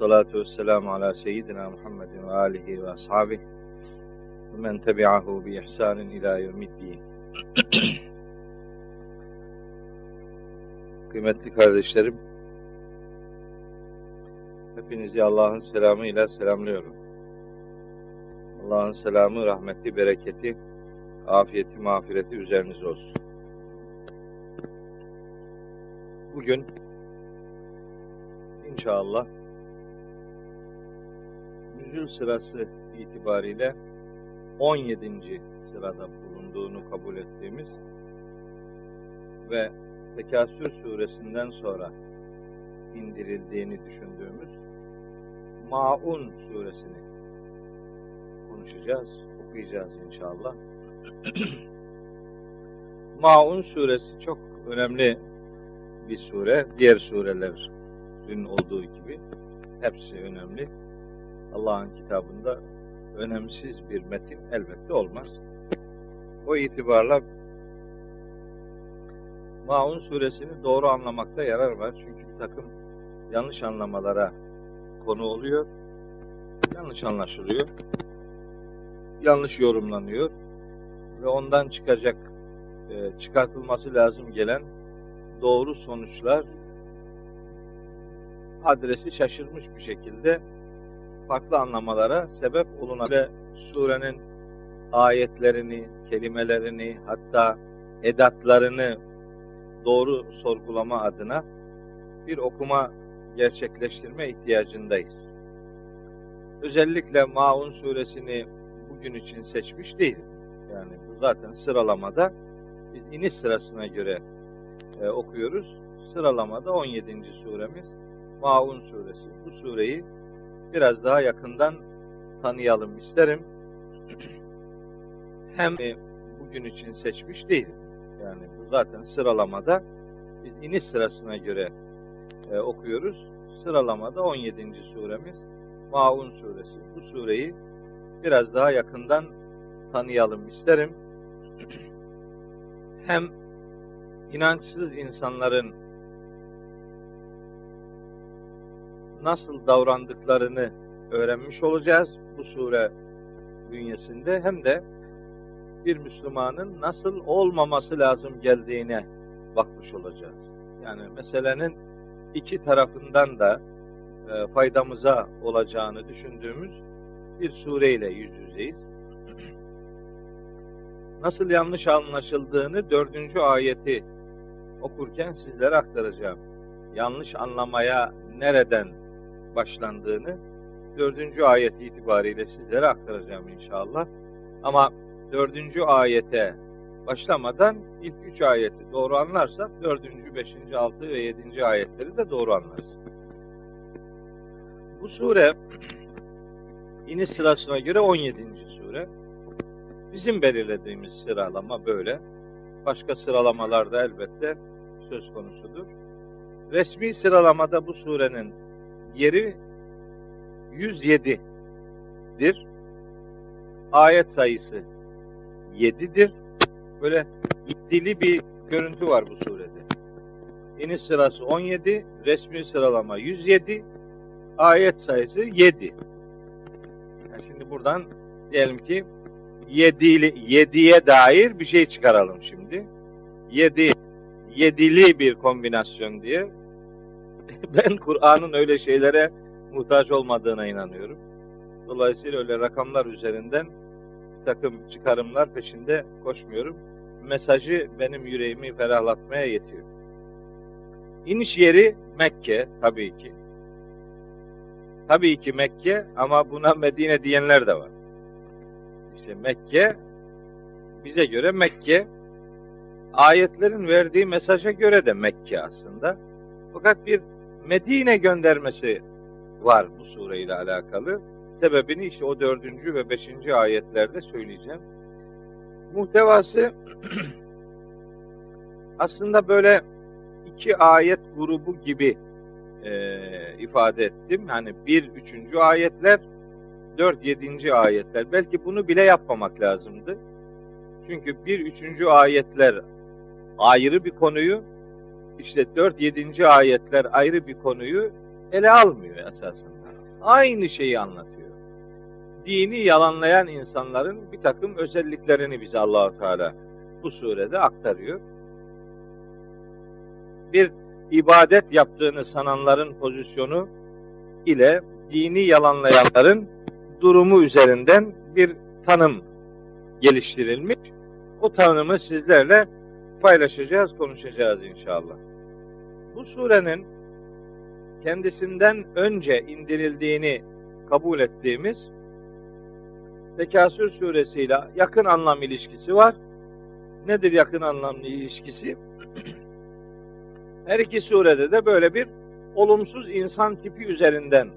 salatu ve selamu ala seyyidina Muhammedin ve alihi ve ashabihi ve men tebi'ahu bi ihsanin ila yevmiddin. Kıymetli kardeşlerim, hepinizi Allah'ın selamıyla selamlıyorum. Allah'ın selamı, rahmeti, bereketi, afiyeti, mağfireti üzerinize olsun. Bugün inşallah nüzul sırası itibariyle 17. sırada bulunduğunu kabul ettiğimiz ve Tekasür suresinden sonra indirildiğini düşündüğümüz Maun suresini konuşacağız, okuyacağız inşallah. Maun suresi çok önemli bir sure. Diğer surelerin olduğu gibi hepsi önemli. Allah'ın kitabında önemsiz bir metin elbette olmaz. O itibarla Maun suresini doğru anlamakta yarar var. Çünkü bir takım yanlış anlamalara konu oluyor. Yanlış anlaşılıyor. Yanlış yorumlanıyor. Ve ondan çıkacak, e, çıkartılması lazım gelen doğru sonuçlar adresi şaşırmış bir şekilde farklı anlamalara sebep olunabilir. Surenin ayetlerini, kelimelerini, hatta edatlarını doğru sorgulama adına bir okuma gerçekleştirme ihtiyacındayız. Özellikle Maun suresini bugün için seçmiş değilim. Yani bu zaten sıralamada biz iniş sırasına göre e, okuyoruz. Sıralamada 17. suremiz Maun suresi. Bu sureyi biraz daha yakından tanıyalım isterim. Hem bugün için seçmiş değilim. Yani bu zaten sıralamada biz iniş sırasına göre e, okuyoruz. Sıralamada 17. suremiz Maun suresi. Bu sureyi biraz daha yakından tanıyalım isterim. Hem inançsız insanların nasıl davrandıklarını öğrenmiş olacağız bu sure bünyesinde hem de bir Müslümanın nasıl olmaması lazım geldiğine bakmış olacağız. Yani meselenin iki tarafından da e, faydamıza olacağını düşündüğümüz bir sureyle yüz yüzeyiz. Nasıl yanlış anlaşıldığını dördüncü ayeti okurken sizlere aktaracağım. Yanlış anlamaya nereden başlandığını dördüncü ayet itibariyle sizlere aktaracağım inşallah. Ama dördüncü ayete başlamadan ilk üç ayeti doğru anlarsak dördüncü, beşinci, altı ve yedinci ayetleri de doğru anlarız. Bu sure iniş sırasına göre 17. sure. Bizim belirlediğimiz sıralama böyle. Başka sıralamalar da elbette söz konusudur. Resmi sıralamada bu surenin yeri 107'dir. Ayet sayısı 7'dir. Böyle dili bir görüntü var bu surede. İniş sırası 17, resmi sıralama 107, ayet sayısı 7. Yani şimdi buradan diyelim ki 7 7'ye dair bir şey çıkaralım şimdi. 7 yedili bir kombinasyon diye. Ben Kur'an'ın öyle şeylere muhtaç olmadığına inanıyorum. Dolayısıyla öyle rakamlar üzerinden bir takım çıkarımlar peşinde koşmuyorum. Mesajı benim yüreğimi ferahlatmaya yetiyor. İniş yeri Mekke tabii ki. Tabii ki Mekke ama buna Medine diyenler de var. İşte Mekke bize göre Mekke ayetlerin verdiği mesaja göre de Mekke aslında. Fakat bir Medine göndermesi var bu sureyle alakalı. Sebebini işte o dördüncü ve beşinci ayetlerde söyleyeceğim. Muhtevası aslında böyle iki ayet grubu gibi e, ifade ettim. Hani bir üçüncü ayetler, dört yedinci ayetler. Belki bunu bile yapmamak lazımdı. Çünkü bir üçüncü ayetler ayrı bir konuyu, işte dört yedinci ayetler ayrı bir konuyu ele almıyor esasında. Aynı şeyi anlatıyor. Dini yalanlayan insanların bir takım özelliklerini bize Allahu Teala bu surede aktarıyor. Bir ibadet yaptığını sananların pozisyonu ile dini yalanlayanların durumu üzerinden bir tanım geliştirilmiş. O tanımı sizlerle paylaşacağız, konuşacağız inşallah. Bu surenin kendisinden önce indirildiğini kabul ettiğimiz Tekasür suresiyle yakın anlam ilişkisi var. Nedir yakın anlam ilişkisi? Her iki surede de böyle bir olumsuz insan tipi üzerinden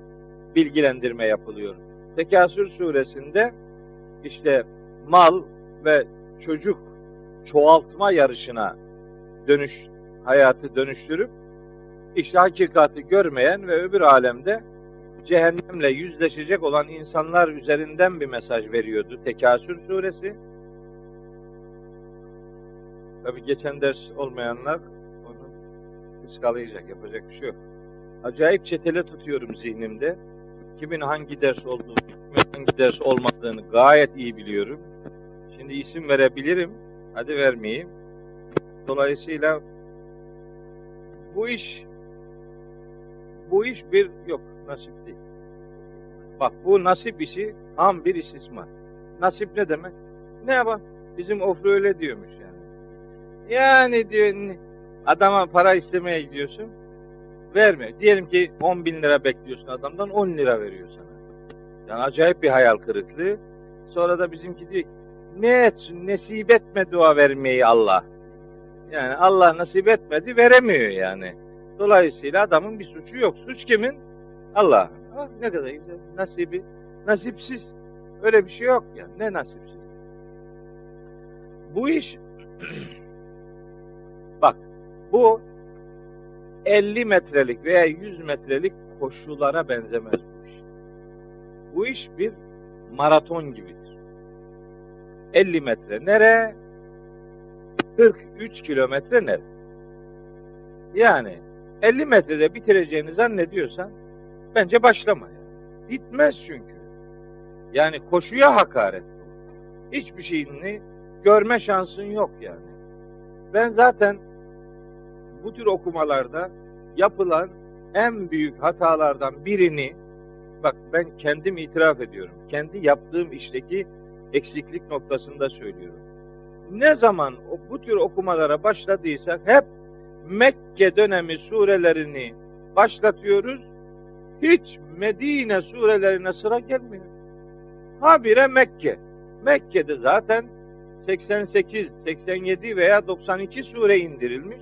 bilgilendirme yapılıyor. Tekasür suresinde işte mal ve çocuk çoğaltma yarışına dönüş hayatı dönüştürüp işte hakikati görmeyen ve öbür alemde cehennemle yüzleşecek olan insanlar üzerinden bir mesaj veriyordu Tekasür suresi. Tabi geçen ders olmayanlar onu ıskalayacak, yapacak bir şey yok. Acayip çetele tutuyorum zihnimde. Kimin hangi ders olduğunu, kimin hangi ders olmadığını gayet iyi biliyorum. Şimdi isim verebilirim. Hadi vermeyeyim. Dolayısıyla bu iş bu iş bir yok nasip değil. Bak bu nasip işi tam bir istismar. Nasip ne demek? Ne yapalım? Bizim ofru öyle diyormuş yani. Yani diyor adama para istemeye gidiyorsun. Verme. Diyelim ki 10 bin lira bekliyorsun adamdan 10 lira veriyor sana. Yani acayip bir hayal kırıklığı. Sonra da bizimki diyor ne etsin nasip etme dua vermeyi Allah. Yani Allah nasip etmedi veremiyor yani. Dolayısıyla adamın bir suçu yok. Suç kimin? Allah. Ah, ne kadar güzel. Nasibi. Nasipsiz. Öyle bir şey yok yani. Ne nasipsiz? Bu iş bak bu 50 metrelik veya 100 metrelik koşulara benzemez bu iş. Bu iş bir maraton gibidir. 50 metre nere? 43 kilometre nere? Yani 50 metrede bitireceğini zannediyorsan bence başlama. Bitmez çünkü. Yani koşuya hakaret. Hiçbir şeyini görme şansın yok yani. Ben zaten bu tür okumalarda yapılan en büyük hatalardan birini bak ben kendim itiraf ediyorum. Kendi yaptığım işteki eksiklik noktasında söylüyorum. Ne zaman bu tür okumalara başladıysak hep Mekke dönemi surelerini başlatıyoruz. Hiç Medine surelerine sıra gelmiyor. Habire Mekke. Mekke'de zaten 88, 87 veya 92 sure indirilmiş.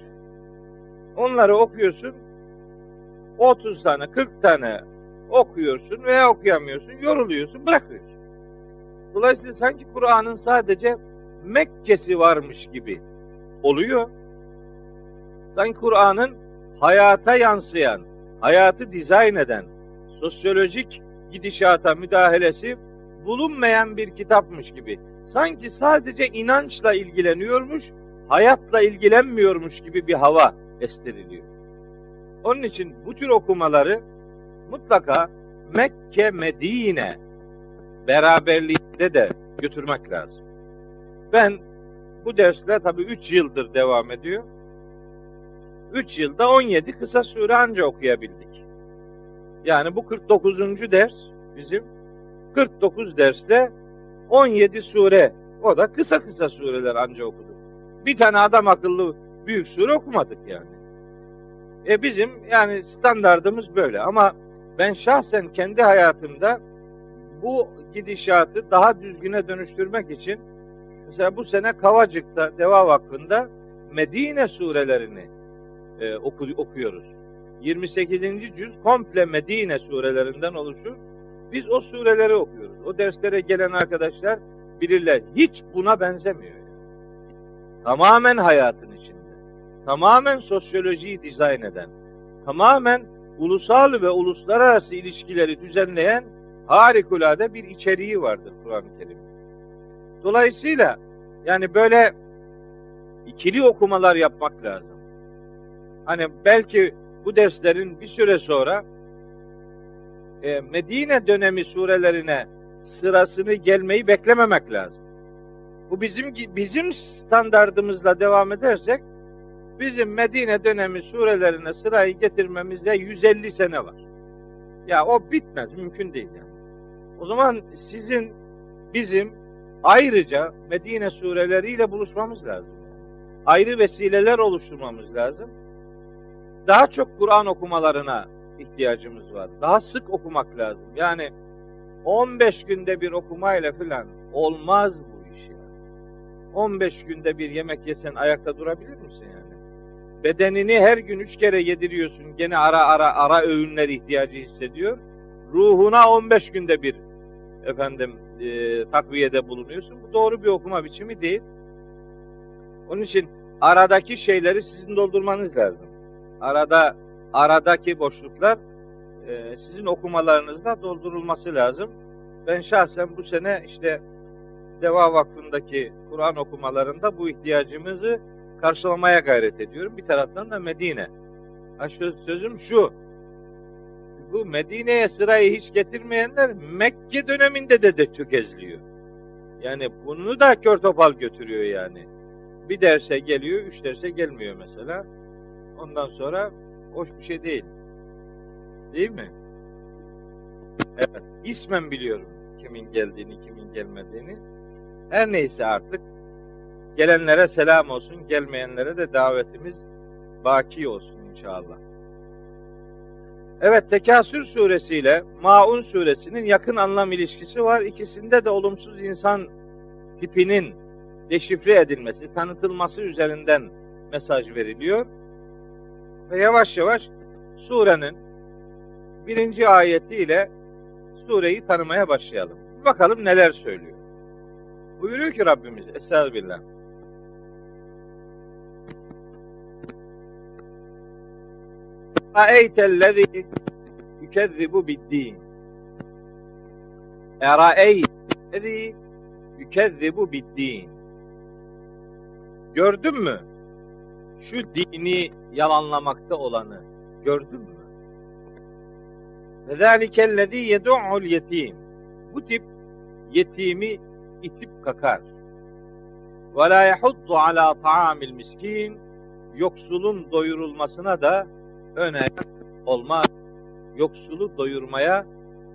Onları okuyorsun. 30 tane, 40 tane okuyorsun veya okuyamıyorsun, yoruluyorsun, bırakıyorsun. Dolayısıyla sanki Kur'an'ın sadece Mekke'si varmış gibi oluyor. Sanki Kur'an'ın hayata yansıyan, hayatı dizayn eden, sosyolojik gidişata müdahalesi bulunmayan bir kitapmış gibi. Sanki sadece inançla ilgileniyormuş, hayatla ilgilenmiyormuş gibi bir hava estiriliyor. Onun için bu tür okumaları mutlaka Mekke, Medine beraberliğinde de götürmek lazım. Ben bu dersler tabii 3 yıldır devam ediyor. 3 yılda 17 kısa sure anca okuyabildik. Yani bu 49. ders bizim 49 derste 17 sure o da kısa kısa sureler anca okuduk. Bir tane adam akıllı büyük sure okumadık yani. E bizim yani standardımız böyle ama ben şahsen kendi hayatımda bu gidişatı daha düzgüne dönüştürmek için mesela bu sene Kavacık'ta Deva Vakfı'nda Medine surelerini e, oku, okuyoruz. 28. cüz komple Medine surelerinden oluşur. Biz o sureleri okuyoruz. O derslere gelen arkadaşlar bilirler. Hiç buna benzemiyor. Tamamen hayatın içinde. Tamamen sosyolojiyi dizayn eden. Tamamen ulusal ve uluslararası ilişkileri düzenleyen harikulade bir içeriği vardır Kur'an-ı Kerim. Dolayısıyla Yani böyle ikili okumalar yapmak lazım. Hani belki bu derslerin bir süre sonra e, Medine dönemi surelerine sırasını gelmeyi beklememek lazım. Bu bizim bizim standardımızla devam edersek bizim Medine dönemi surelerine sırayı getirmemizde 150 sene var. Ya o bitmez, mümkün değil yani. O zaman sizin bizim ayrıca Medine sureleriyle buluşmamız lazım. Ayrı vesileler oluşturmamız lazım. Daha çok Kur'an okumalarına ihtiyacımız var. Daha sık okumak lazım. Yani 15 günde bir okumayla filan olmaz bu iş yani. 15 günde bir yemek yesen ayakta durabilir misin yani? Bedenini her gün üç kere yediriyorsun. Gene ara ara ara öğünler ihtiyacı hissediyor. Ruhuna 15 günde bir efendim e, takviyede bulunuyorsun. Bu doğru bir okuma biçimi değil. Onun için aradaki şeyleri sizin doldurmanız lazım. Arada aradaki boşluklar e, sizin okumalarınızda doldurulması lazım. Ben şahsen bu sene işte Deva Vakfı'ndaki Kur'an okumalarında bu ihtiyacımızı karşılamaya gayret ediyorum. Bir taraftan da Medine. Ha sözüm şu. Bu Medine'ye sırayı hiç getirmeyenler Mekke döneminde de, de tökezliyor. Yani bunu da kör topal götürüyor yani. Bir derse geliyor, üç derse gelmiyor mesela. Ondan sonra hoş bir şey değil. Değil mi? Evet. İsmen biliyorum kimin geldiğini, kimin gelmediğini. Her neyse artık gelenlere selam olsun, gelmeyenlere de davetimiz baki olsun inşallah. Evet Tekasür suresiyle Maun suresinin yakın anlam ilişkisi var. İkisinde de olumsuz insan tipinin deşifre edilmesi, tanıtılması üzerinden mesaj veriliyor. Ve yavaş yavaş surenin birinci ayetiyle sureyi tanımaya başlayalım. Bakalım neler söylüyor. Buyuruyor ki Rabbimiz Estağfirullah. E'eytellezî yükezzibu biddin. Eraeytellezî yükezzibu biddin. Gördün mü? Şu dini yalanlamakta olanı gördün mü? Ve zâlikellezî yed'ul yetim. Bu tip yetimi itip kakar. Ve la yahuddu ala ta'amil miskin. Yoksulun doyurulmasına da öne olmaz. Yoksulu doyurmaya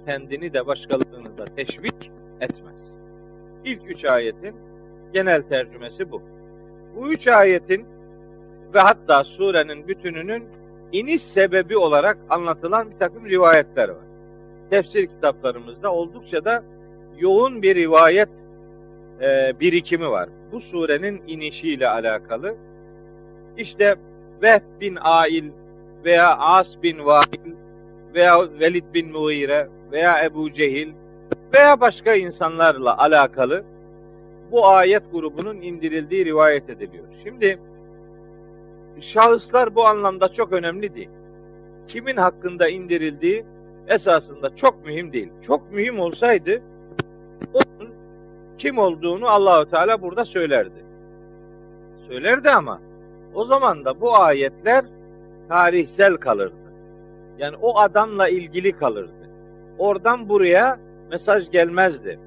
kendini de başkalarını da teşvik etmez. İlk üç ayetin genel tercümesi bu. Bu üç ayetin ve hatta surenin bütününün iniş sebebi olarak anlatılan bir takım rivayetler var. Tefsir kitaplarımızda oldukça da yoğun bir rivayet e, birikimi var. Bu surenin inişiyle alakalı. İşte Vehb bin Ail veya As bin Vail veya Velid bin Muire veya Ebu Cehil veya başka insanlarla alakalı bu ayet grubunun indirildiği rivayet ediliyor. Şimdi şahıslar bu anlamda çok önemli değil. Kimin hakkında indirildiği esasında çok mühim değil. Çok mühim olsaydı onun kim olduğunu Allahu Teala burada söylerdi. Söylerdi ama o zaman da bu ayetler tarihsel kalırdı. Yani o adamla ilgili kalırdı. Oradan buraya mesaj gelmezdi.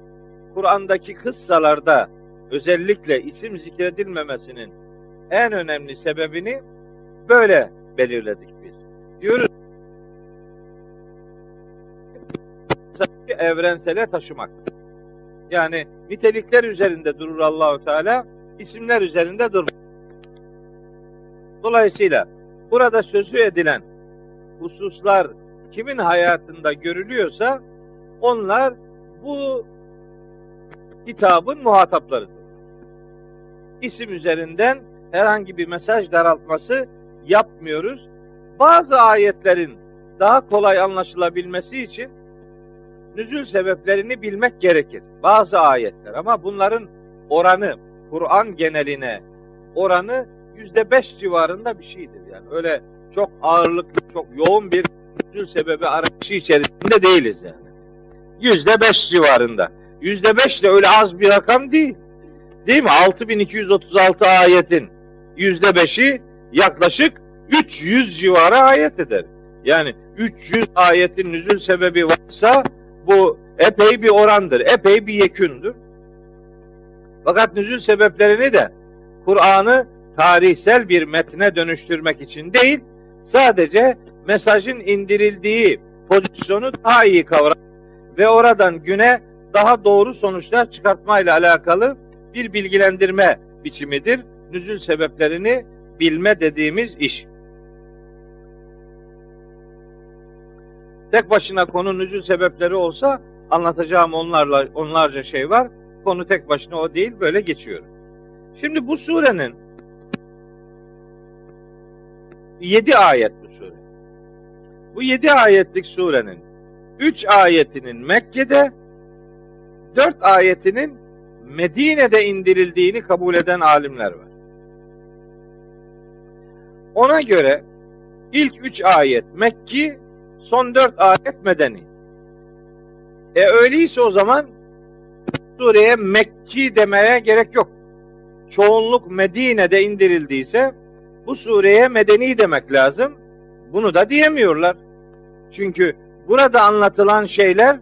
Kur'an'daki kıssalarda özellikle isim zikredilmemesinin en önemli sebebini böyle belirledik biz. Diyoruz evrensele taşımak. Yani nitelikler üzerinde durur Allahu Teala, isimler üzerinde durur. Dolayısıyla burada sözü edilen hususlar kimin hayatında görülüyorsa onlar bu hitabın muhataplarıdır. İsim üzerinden herhangi bir mesaj daraltması yapmıyoruz. Bazı ayetlerin daha kolay anlaşılabilmesi için nüzül sebeplerini bilmek gerekir. Bazı ayetler ama bunların oranı Kur'an geneline oranı yüzde beş civarında bir şeydir. Yani öyle çok ağırlıklı, çok yoğun bir nüzül sebebi arayışı içerisinde değiliz yani. Yüzde beş civarında. Yüzde beş de öyle az bir rakam değil. Değil mi? 6236 ayetin yüzde beşi yaklaşık 300 civarı ayet eder. Yani 300 ayetin nüzül sebebi varsa bu epey bir orandır, epey bir yekündür. Fakat nüzül sebeplerini de Kur'an'ı tarihsel bir metne dönüştürmek için değil, sadece mesajın indirildiği pozisyonu daha iyi kavramak ve oradan güne daha doğru sonuçlar çıkartmayla alakalı bir bilgilendirme biçimidir. Nüzül sebeplerini bilme dediğimiz iş. Tek başına konu nüzül sebepleri olsa anlatacağım onlarla onlarca şey var. Konu tek başına o değil, böyle geçiyorum. Şimdi bu surenin 7 ayet bu sure. Bu 7 ayetlik surenin 3 ayetinin Mekke'de 4 ayetinin Medine'de indirildiğini kabul eden alimler var. Ona göre ilk 3 ayet Mekki, son 4 ayet Medeni. E öyleyse o zaman sureye Mekki demeye gerek yok. Çoğunluk Medine'de indirildiyse bu sureye medeni demek lazım. Bunu da diyemiyorlar. Çünkü burada anlatılan şeyler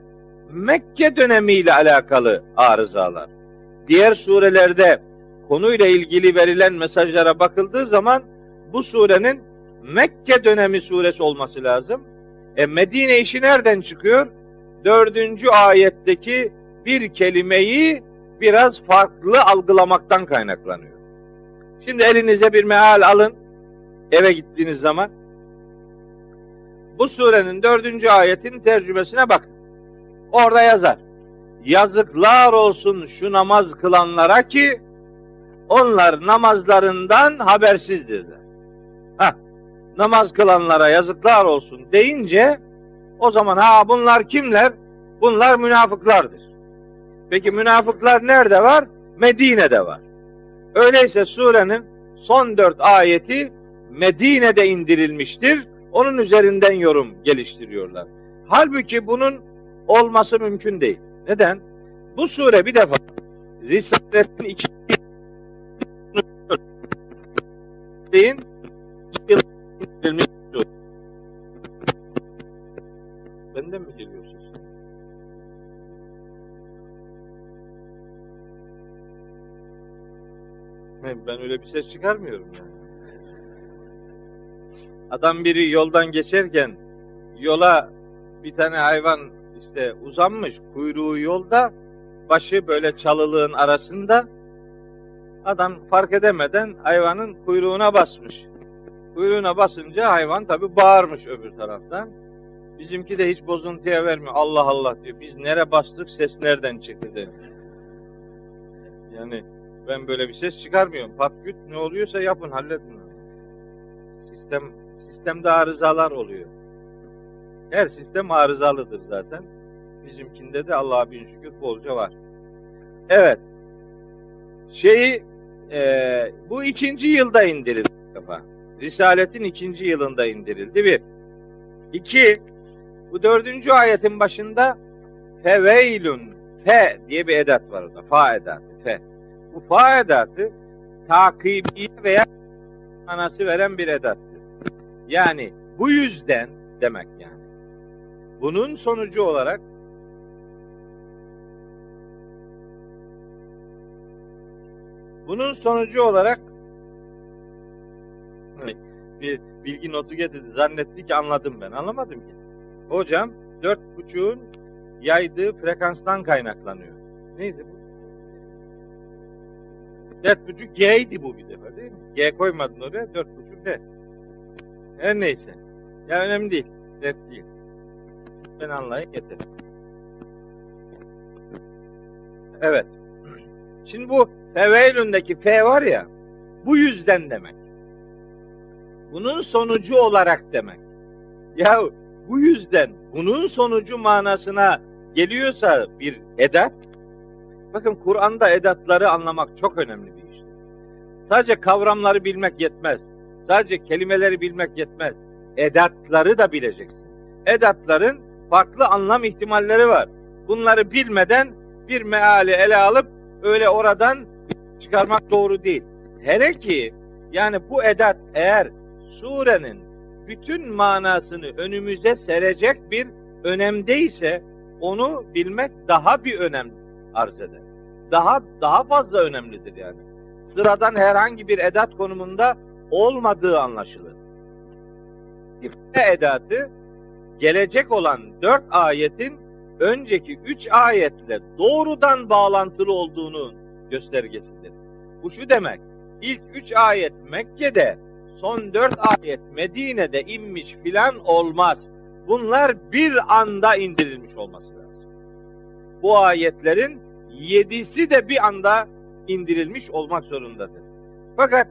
Mekke dönemiyle alakalı arızalar. Diğer surelerde konuyla ilgili verilen mesajlara bakıldığı zaman bu surenin Mekke dönemi suresi olması lazım. E Medine işi nereden çıkıyor? Dördüncü ayetteki bir kelimeyi biraz farklı algılamaktan kaynaklanıyor. Şimdi elinize bir meal alın eve gittiğiniz zaman. Bu surenin dördüncü ayetin tercümesine bakın. Orada yazar. Yazıklar olsun şu namaz kılanlara ki onlar namazlarından habersizdirler. Namaz kılanlara yazıklar olsun deyince o zaman ha bunlar kimler? Bunlar münafıklardır. Peki münafıklar nerede var? Medine'de var. Öyleyse surenin son dört ayeti Medine'de indirilmiştir. Onun üzerinden yorum geliştiriyorlar. Halbuki bunun olması mümkün değil. Neden? Bu sure bir defa Risaletin iki indirilmiş Benden mi geliyor ses? Ben öyle bir ses çıkarmıyorum yani. Adam biri yoldan geçerken yola bir tane hayvan işte uzanmış kuyruğu yolda başı böyle çalılığın arasında adam fark edemeden hayvanın kuyruğuna basmış. Kuyruğuna basınca hayvan tabi bağırmış öbür taraftan. Bizimki de hiç bozuntuya vermiyor. Allah Allah diyor. Biz nere bastık ses nereden çıktı. Yani ben böyle bir ses çıkarmıyorum. Pat güt ne oluyorsa yapın halledin. Sistem sistemde arızalar oluyor. Her sistem arızalıdır zaten. Bizimkinde de Allah'a bin şükür bolca var. Evet. Şeyi e, bu ikinci yılda indirildi kafa. Risaletin ikinci yılında indirildi bir. İki, bu dördüncü ayetin başında feveylün fe diye bir edat var orada. Fa edatı, fe. Bu fa edatı takibi veya manası veren bir edattır. Yani bu yüzden demek yani. Bunun sonucu olarak bunun sonucu olarak bir bilgi notu getirdi. Zannetti ki anladım ben. Anlamadım ki. Hocam dört buçuğun yaydığı frekanstan kaynaklanıyor. Neydi bu? Dört buçuk G'ydi bu bir defa değil mi? G koymadın oraya dört buçuk D. Her neyse. Ya önemli değil. Dert değil. Ben anlayın yeter. Evet. Şimdi bu feveylündeki fe var ya bu yüzden demek. Bunun sonucu olarak demek. Ya bu yüzden bunun sonucu manasına geliyorsa bir edat bakın Kur'an'da edatları anlamak çok önemli bir iş. Sadece kavramları bilmek yetmez. Sadece kelimeleri bilmek yetmez. Edatları da bileceksin. Edatların farklı anlam ihtimalleri var. Bunları bilmeden bir meali ele alıp öyle oradan çıkarmak doğru değil. Hele ki yani bu edat eğer surenin bütün manasını önümüze serecek bir önemdeyse onu bilmek daha bir önem arz eder. Daha daha fazla önemlidir yani. Sıradan herhangi bir edat konumunda olmadığı anlaşılır. İfte edatı gelecek olan dört ayetin önceki üç ayetle doğrudan bağlantılı olduğunu göstergesidir. Bu şu demek. İlk üç ayet Mekke'de, son dört ayet Medine'de inmiş filan olmaz. Bunlar bir anda indirilmiş olması lazım. Bu ayetlerin yedisi de bir anda indirilmiş olmak zorundadır. Fakat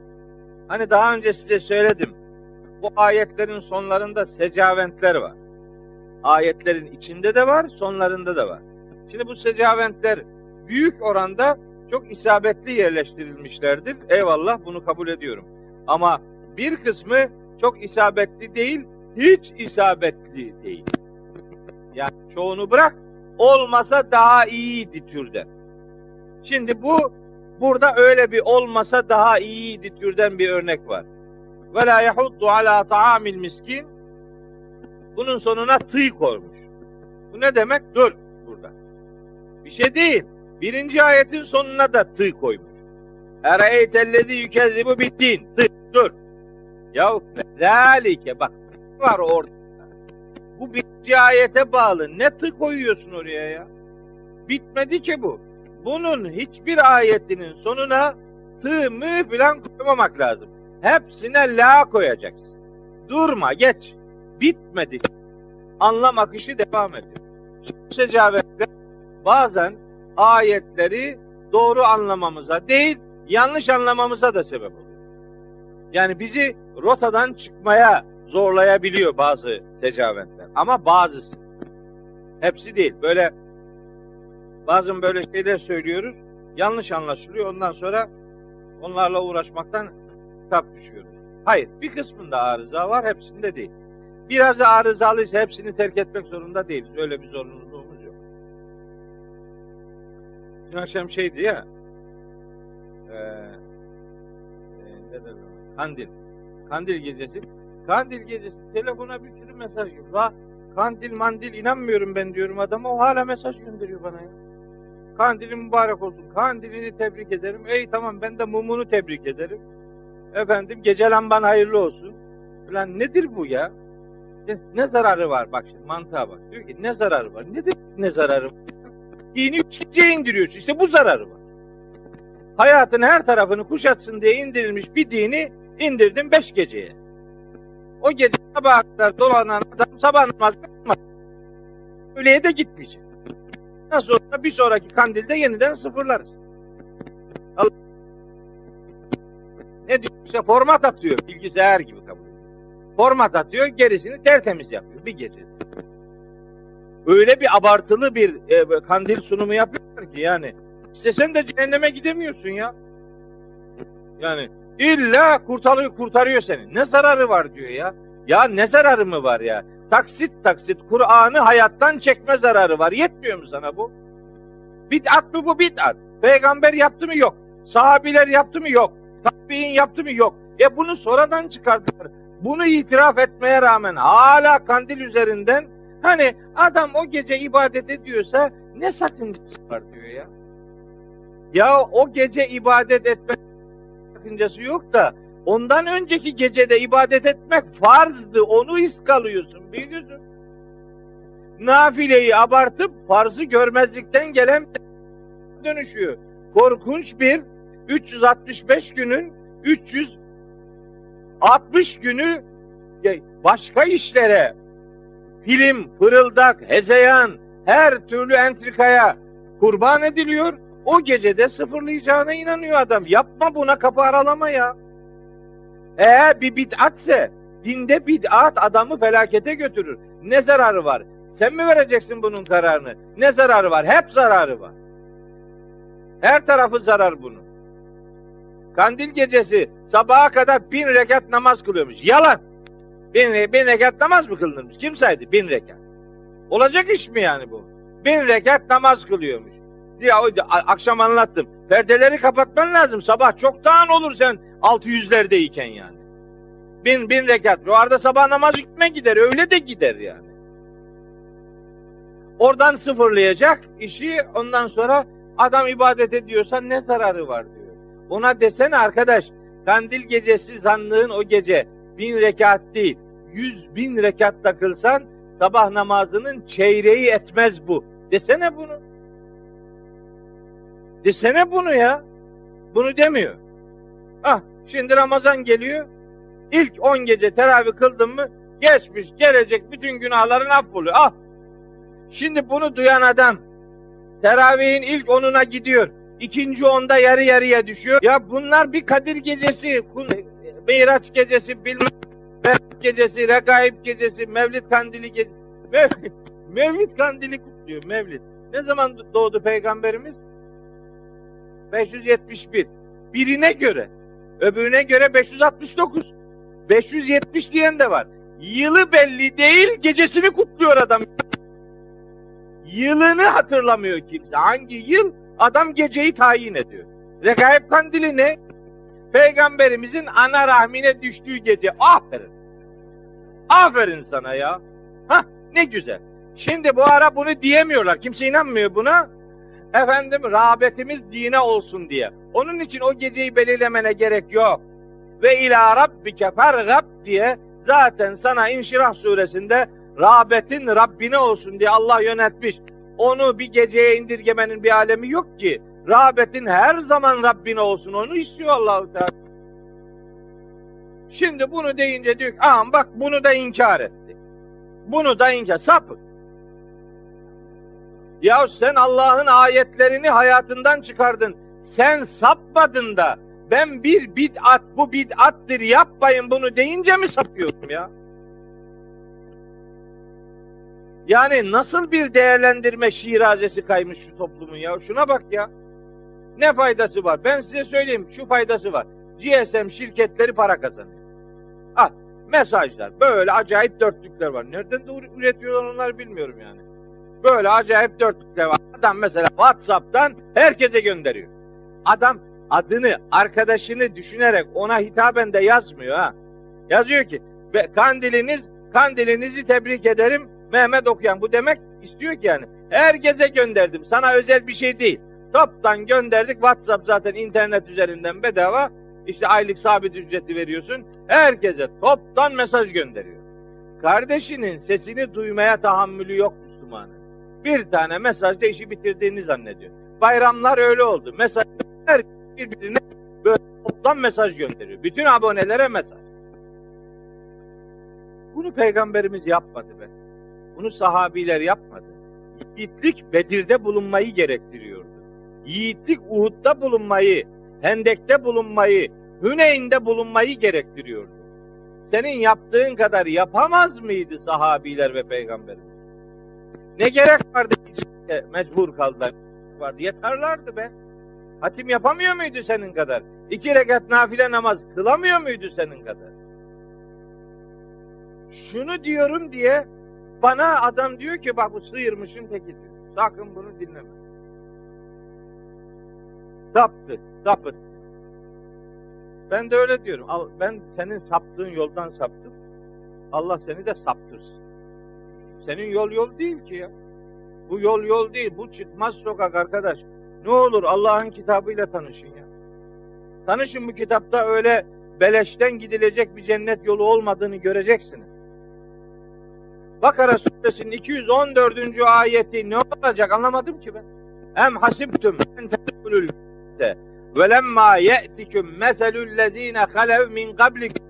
hani daha önce size söyledim. Bu ayetlerin sonlarında secaventler var. Ayetlerin içinde de var, sonlarında da var. Şimdi bu secaventler büyük oranda çok isabetli yerleştirilmişlerdir. Eyvallah bunu kabul ediyorum. Ama bir kısmı çok isabetli değil, hiç isabetli değil. Yani çoğunu bırak, olmasa daha iyiydi türden. Şimdi bu burada öyle bir olmasa daha iyiydi türden bir örnek var. Ve la yahuddu ala ta'amil miskin bunun sonuna tıy koymuş. Bu ne demek? Dur burada. Bir şey değil. Birinci ayetin sonuna da tı koymuş. Ere'eytellezi yükezzibu bittin. Tı, dur. Ya zalike bak var orada. Bu birinci ayete bağlı. Ne tı koyuyorsun oraya ya? Bitmedi ki bu. Bunun hiçbir ayetinin sonuna tı mı filan koymamak lazım. Hepsine la koyacaksın. Durma geç. Bitmedi. Anlam akışı devam ediyor. Şimdi secavetler bazen ayetleri doğru anlamamıza değil, yanlış anlamamıza da sebep oluyor. Yani bizi rotadan çıkmaya zorlayabiliyor bazı tecavüzler. Ama bazısı. Hepsi değil. Böyle bazen böyle şeyler söylüyoruz. Yanlış anlaşılıyor. Ondan sonra onlarla uğraşmaktan kitap düşüyoruz. Hayır. Bir kısmında arıza var. Hepsinde değil. Biraz arızalıysa hepsini terk etmek zorunda değiliz. Öyle bir zorunluluğumuz yok. Dün akşam şeydi ya e, e, ne ona? Kandil. Kandil gecesi. Kandil gecesi telefona bir sürü mesaj geliyor. La kandil mandil inanmıyorum ben diyorum adama. O hala mesaj gönderiyor bana ya. Kandilin mübarek olsun. Kandilini tebrik ederim. Ey tamam ben de mumunu tebrik ederim. Efendim gece lamban hayırlı olsun. Falan nedir bu ya? Ne, ne zararı var? Bak şimdi mantığa bak. Diyor ki ne zararı var? Nedir ne zararı var? Dini üç geceye indiriyorsun. İşte bu zararı var. Hayatın her tarafını kuşatsın diye indirilmiş bir dini indirdin beş geceye. O gece sabaha kadar dolanan adam sabah namazı kılmaz. Öyleye de gitmeyecek. Nasıl olsa bir sonraki kandilde yeniden sıfırlarız. Allah. Ne diyor? İşte format atıyor. Bilgisayar gibi kabul ediyor. Format atıyor gerisini tertemiz yapıyor bir gece. Öyle bir abartılı bir e, kandil sunumu yapıyorlar ki yani. İşte sen de cehenneme gidemiyorsun ya. Yani illa kurtarıyor, kurtarıyor seni. Ne zararı var diyor ya. Ya ne zararı mı var ya? Taksit taksit Kur'an'ı hayattan çekme zararı var. Yetmiyor mu sana bu? Bid'at mı bu bid'at? Peygamber yaptı mı? Yok. Sahabiler yaptı mı? Yok. Tabi'in yaptı mı? Yok. E bunu sonradan çıkardılar. Bunu itiraf etmeye rağmen hala kandil üzerinden hani adam o gece ibadet ediyorsa ne sakıncası var diyor ya. Ya o gece ibadet etme sakıncası yok da ondan önceki gecede ibadet etmek farzdı. Onu iskalıyorsun. Bir gözüm. Nafileyi abartıp farzı görmezlikten gelen dönüşüyor. Korkunç bir 365 günün 360 günü başka işlere film, fırıldak, hezeyan, her türlü entrikaya kurban ediliyor. O gecede sıfırlayacağına inanıyor adam. Yapma buna kapı aralama ya. Eğer bir bid'atse dinde bid'at adamı felakete götürür. Ne zararı var? Sen mi vereceksin bunun kararını? Ne zararı var? Hep zararı var. Her tarafı zarar bunun. Kandil gecesi sabaha kadar bin rekat namaz kılıyormuş. Yalan. Bin, bin rekat namaz mı kılınırmış? Kim saydı? Bin rekat. Olacak iş mi yani bu? Bin rekat namaz kılıyormuş. Diye o- a- akşam anlattım. Perdeleri kapatman lazım. Sabah çoktan olur sen 600'lerdeyken yani. Bin, bin rekat. O arada sabah namazı gitme gider. Öyle de gider yani. Oradan sıfırlayacak işi ondan sonra adam ibadet ediyorsa ne zararı var diyor. Ona desene arkadaş kandil gecesi zannığın o gece bin rekat değil yüz bin rekat takılsan sabah namazının çeyreği etmez bu. Desene bunu. Desene bunu ya. Bunu demiyor. Ah şimdi Ramazan geliyor. İlk 10 gece teravih kıldın mı geçmiş gelecek bütün günahların affoluyor. Ah şimdi bunu duyan adam teravihin ilk onuna gidiyor. İkinci onda yarı yarıya düşüyor. Ya bunlar bir Kadir gecesi, Meyraç gecesi, bilmem gecesi, Regaib gecesi, Mevlid kandili gecesi. Mevlid, Mevlid kandili kutluyor Mevlid. Ne zaman doğdu peygamberimiz? 571. Birine göre. Öbürüne göre 569. 570 diyen de var. Yılı belli değil, gecesini kutluyor adam. Yılını hatırlamıyor kimse. Hangi yıl? Adam geceyi tayin ediyor. Regaib kandili ne? Peygamberimizin ana rahmine düştüğü gece. Aferin. Aferin sana ya. Hah ne güzel. Şimdi bu ara bunu diyemiyorlar. Kimse inanmıyor buna. Efendim rağbetimiz dine olsun diye. Onun için o geceyi belirlemene gerek yok. Ve ila rabbike fergab diye zaten sana İnşirah suresinde rağbetin Rabbine olsun diye Allah yönetmiş. Onu bir geceye indirgemenin bir alemi yok ki. Rağbetin her zaman Rabbine olsun. Onu istiyor Allahu Teala. Şimdi bunu deyince diyor ki, "Aha bak bunu da inkar etti. Bunu da inkar. Sapık. Ya sen Allah'ın ayetlerini hayatından çıkardın. Sen sapmadın da ben bir bid'at bu bid'attır yapmayın bunu deyince mi sapıyorum ya? Yani nasıl bir değerlendirme şirazesi kaymış şu toplumun ya? Şuna bak ya. Ne faydası var? Ben size söyleyeyim şu faydası var. GSM şirketleri para kazanıyor. Ah mesajlar böyle acayip dörtlükler var. Nereden de üretiyorlar onları bilmiyorum yani. Böyle acayip dörtlükler var. Adam mesela WhatsApp'tan herkese gönderiyor. Adam adını, arkadaşını düşünerek ona hitaben de yazmıyor ha. Yazıyor ki kandiliniz, kandilinizi tebrik ederim Mehmet Okuyan. Bu demek istiyor ki yani herkese gönderdim. Sana özel bir şey değil. Toptan gönderdik. WhatsApp zaten internet üzerinden bedava. İşte aylık sabit ücreti veriyorsun. Herkese toptan mesaj gönderiyor. Kardeşinin sesini duymaya tahammülü yok Müslümanın. Bir tane mesajda işi bitirdiğini zannediyor. Bayramlar öyle oldu. Mesaj her birbirine böyle toptan mesaj gönderiyor. Bütün abonelere mesaj. Bunu peygamberimiz yapmadı be. Bunu sahabiler yapmadı. Yiğitlik Bedir'de bulunmayı gerektiriyordu. Yiğitlik Uhud'da bulunmayı, Hendek'te bulunmayı, Hüneyn'de bulunmayı gerektiriyordu. Senin yaptığın kadar yapamaz mıydı sahabiler ve peygamberimiz? Ne gerek vardı mecbur kaldılar vardı. Yeterlerdi be. Hatim yapamıyor muydu senin kadar? İki rekat nafile namaz kılamıyor muydu senin kadar? Şunu diyorum diye bana adam diyor ki bak bu sıyırmışın tekidir. Sakın bunu dinleme. Saptı, sapıt. Ben de öyle diyorum. Ben senin saptığın yoldan saptım. Allah seni de saptırsın. Senin yol yol değil ki ya. Bu yol yol değil. Bu çıkmaz sokak arkadaş. Ne olur Allah'ın kitabıyla tanışın ya. Tanışın bu kitapta öyle beleşten gidilecek bir cennet yolu olmadığını göreceksiniz. Bakara suresinin 214. ayeti ne olacak anlamadım ki ben. Em hasibtum en tedkulül ve lemma ye'tikum meselüllezine halev min qablikum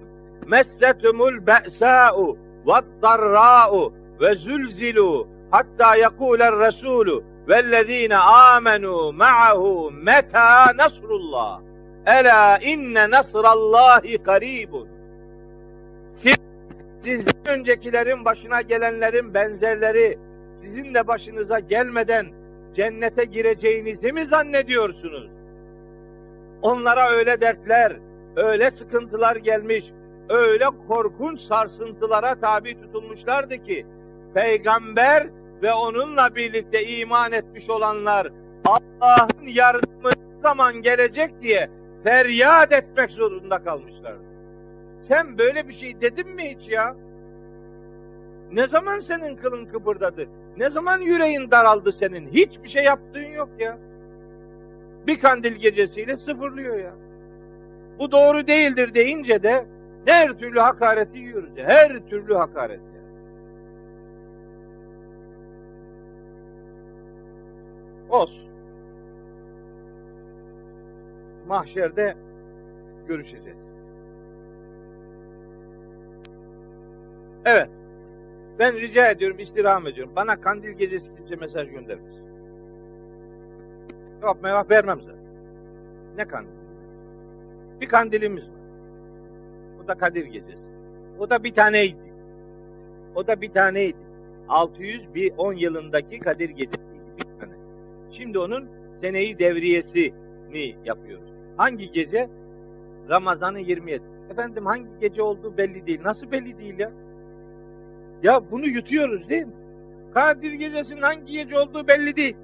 messetumul be'sa'u ve'd-darra'u ve zulzilu hatta yekuler resulü vellezine amenu ma'ahu meta nasrullah ela inne nasrallahi karibun siz, sizden öncekilerin başına gelenlerin benzerleri sizin de başınıza gelmeden cennete gireceğinizi mi zannediyorsunuz? Onlara öyle dertler, öyle sıkıntılar gelmiş, öyle korkunç sarsıntılara tabi tutulmuşlardı ki peygamber ve onunla birlikte iman etmiş olanlar Allah'ın yardımı zaman gelecek diye feryat etmek zorunda kalmışlardı. Sen böyle bir şey dedin mi hiç ya? Ne zaman senin kılın kıpırdadı? Ne zaman yüreğin daraldı senin? Hiçbir şey yaptığın yok ya. Bir kandil gecesiyle sıfırlıyor ya. Bu doğru değildir deyince de her türlü hakareti yiyoruz. Her türlü hakaret. Olsun. Mahşerde görüşeceğiz. Evet. Ben rica ediyorum, istirham ediyorum. Bana kandil gecesi kimse mesaj göndermesin. Cevap mevap vermem zaten. Ne kandil? Bir kandilimiz var. O da Kadir gecesi. O da bir taneydi. O da bir taneydi. 610 yılındaki Kadir tane. Şimdi onun seneyi devriyesini yapıyoruz. Hangi gece? Ramazan'ın 27. Efendim hangi gece olduğu belli değil. Nasıl belli değil ya? Ya bunu yutuyoruz değil mi? Kadir gecesinin hangi gece olduğu belli değil.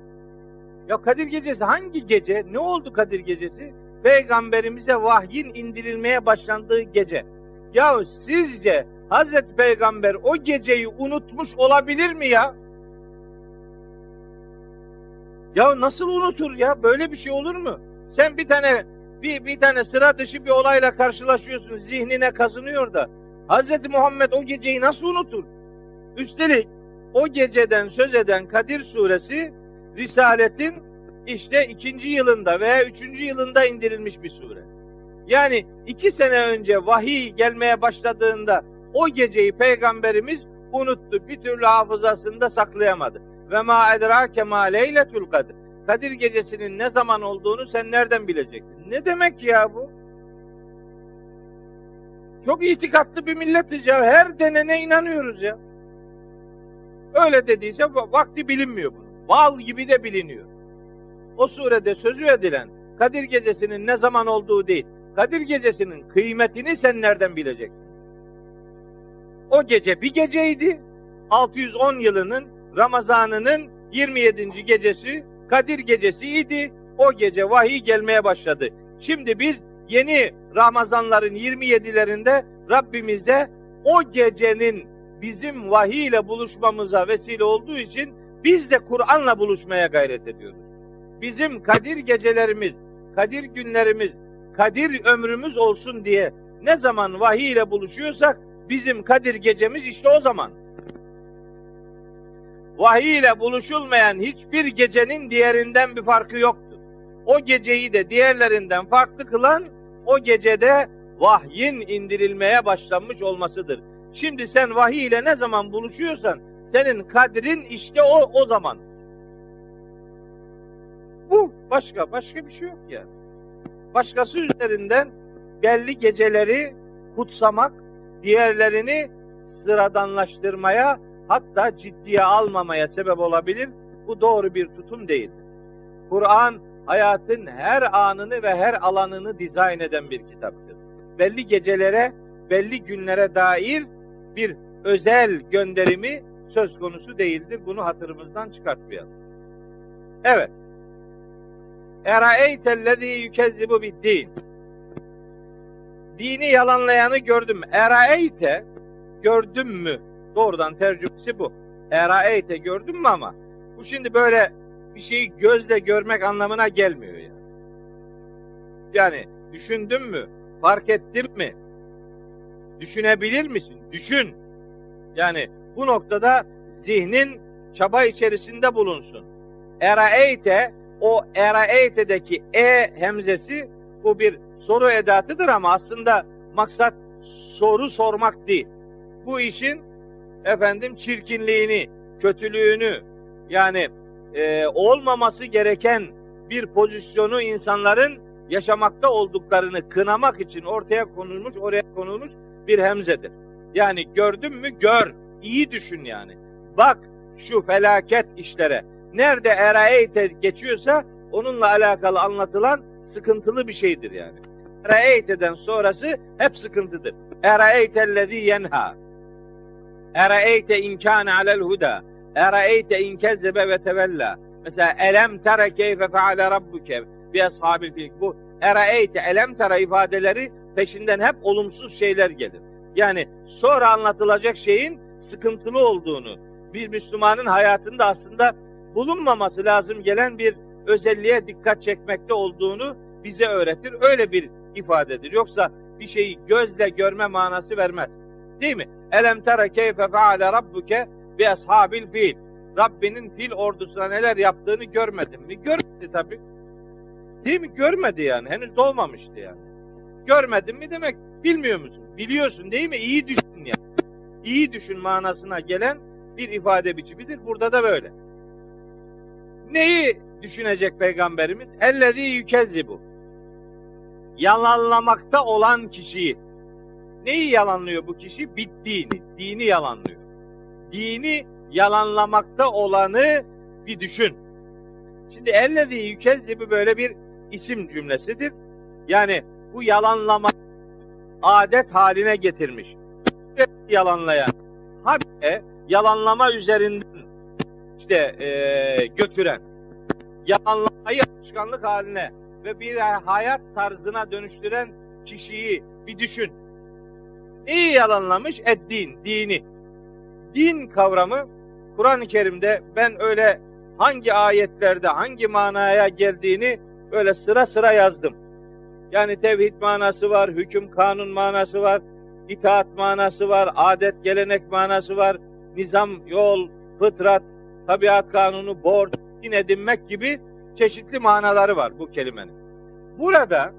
Ya Kadir gecesi hangi gece? Ne oldu Kadir gecesi? Peygamberimize vahyin indirilmeye başlandığı gece. Ya sizce Hazreti Peygamber o geceyi unutmuş olabilir mi ya? Ya nasıl unutur ya? Böyle bir şey olur mu? Sen bir tane bir, bir tane sıra dışı bir olayla karşılaşıyorsun. Zihnine kazınıyor da. Hazreti Muhammed o geceyi nasıl unutur? Üstelik o geceden söz eden Kadir suresi Risaletin işte ikinci yılında veya üçüncü yılında indirilmiş bir sure. Yani iki sene önce vahiy gelmeye başladığında o geceyi peygamberimiz unuttu. Bir türlü hafızasında saklayamadı. Ve ma edrake ma leyletul kadir. Kadir gecesinin ne zaman olduğunu sen nereden bileceksin? Ne demek ya bu? Çok itikatlı bir milletiz ya. Her denene inanıyoruz ya. Öyle dediyse vakti bilinmiyor bunun. Bal gibi de biliniyor. O surede sözü edilen Kadir gecesinin ne zaman olduğu değil. Kadir gecesinin kıymetini sen nereden bileceksin? O gece bir geceydi. 610 yılının Ramazanının 27. gecesi Kadir gecesiydi. O gece vahiy gelmeye başladı. Şimdi biz yeni Ramazanların 27'lerinde Rabbimizde o gecenin bizim vahiy ile buluşmamıza vesile olduğu için biz de Kur'an'la buluşmaya gayret ediyoruz. Bizim Kadir gecelerimiz, Kadir günlerimiz, Kadir ömrümüz olsun diye ne zaman vahiy ile buluşuyorsak bizim Kadir gecemiz işte o zaman. Vahiy ile buluşulmayan hiçbir gecenin diğerinden bir farkı yoktur. O geceyi de diğerlerinden farklı kılan o gecede vahyin indirilmeye başlanmış olmasıdır. Şimdi sen vahiy ile ne zaman buluşuyorsan senin kadrin işte o o zaman. Bu başka başka bir şey yok ya. Başkası üzerinden belli geceleri kutsamak, diğerlerini sıradanlaştırmaya hatta ciddiye almamaya sebep olabilir. Bu doğru bir tutum değildir. Kur'an hayatın her anını ve her alanını dizayn eden bir kitaptır. Belli gecelere, belli günlere dair bir özel gönderimi söz konusu değildir. Bunu hatırımızdan çıkartmayalım. Evet. Eraeytellezî yükezzibu din. Dini yalanlayanı gördüm. Eraeyte gördüm mü? Doğrudan tercümesi bu. Eraeyte gördün mü ama bu şimdi böyle bir şeyi gözle görmek anlamına gelmiyor yani. Yani düşündün mü? Fark ettin mi? Düşünebilir misin? Düşün. Yani bu noktada zihnin çaba içerisinde bulunsun. Eraeyte o eraeyte'deki e hemzesi bu bir soru edatıdır ama aslında maksat soru sormak değil. Bu işin efendim çirkinliğini, kötülüğünü yani e, olmaması gereken bir pozisyonu insanların yaşamakta olduklarını kınamak için ortaya konulmuş, oraya konulmuş bir hemzedir. Yani gördün mü gör, iyi düşün yani. Bak şu felaket işlere. Nerede eraeyte geçiyorsa onunla alakalı anlatılan sıkıntılı bir şeydir yani. Eraeyte'den sonrası hep sıkıntıdır. Eraeytellezî yenha. Eraeyte inkâne alel huda. Eraeyte in kezzebe ve tevella. Mesela elem tere keyfe feale rabbuke bi ashabil fil. Bu eraeyte elem tere ifadeleri peşinden hep olumsuz şeyler gelir. Yani sonra anlatılacak şeyin sıkıntılı olduğunu, bir Müslümanın hayatında aslında bulunmaması lazım gelen bir özelliğe dikkat çekmekte olduğunu bize öğretir. Öyle bir ifadedir. Yoksa bir şeyi gözle görme manası vermez. Değil mi? Elem tera keyfe feale rabbuke bi ashabil fil. Rabbinin fil ordusuna neler yaptığını görmedin mi? Görmedi tabii. Değil mi? Görmedi yani. Henüz doğmamıştı yani. Görmedin mi demek bilmiyor musun? Biliyorsun değil mi? İyi düşün yani. İyi düşün manasına gelen bir ifade biçimidir. Burada da böyle. Neyi düşünecek peygamberimiz? Ellezî yükezzibu. Yalanlamakta olan kişiyi. Neyi yalanlıyor bu kişi? Bittiğini, dini yalanlıyor. Dini yalanlamakta olanı bir düşün. Şimdi ellezî yükezzibu böyle bir isim cümlesidir. Yani bu yalanlama adet haline getirmiş. Yalanlayan. Habire yalanlama üzerinden işte e, götüren, yalanlamayı alışkanlık haline ve bir hayat tarzına dönüştüren kişiyi bir düşün. Neyi yalanlamış? Eddin, dini. Din kavramı Kur'an-ı Kerim'de ben öyle hangi ayetlerde hangi manaya geldiğini öyle sıra sıra yazdım. Yani tevhid manası var, hüküm kanun manası var, itaat manası var, adet gelenek manası var, nizam, yol, fıtrat, tabiat kanunu, borç, din edinmek gibi çeşitli manaları var bu kelimenin. Burada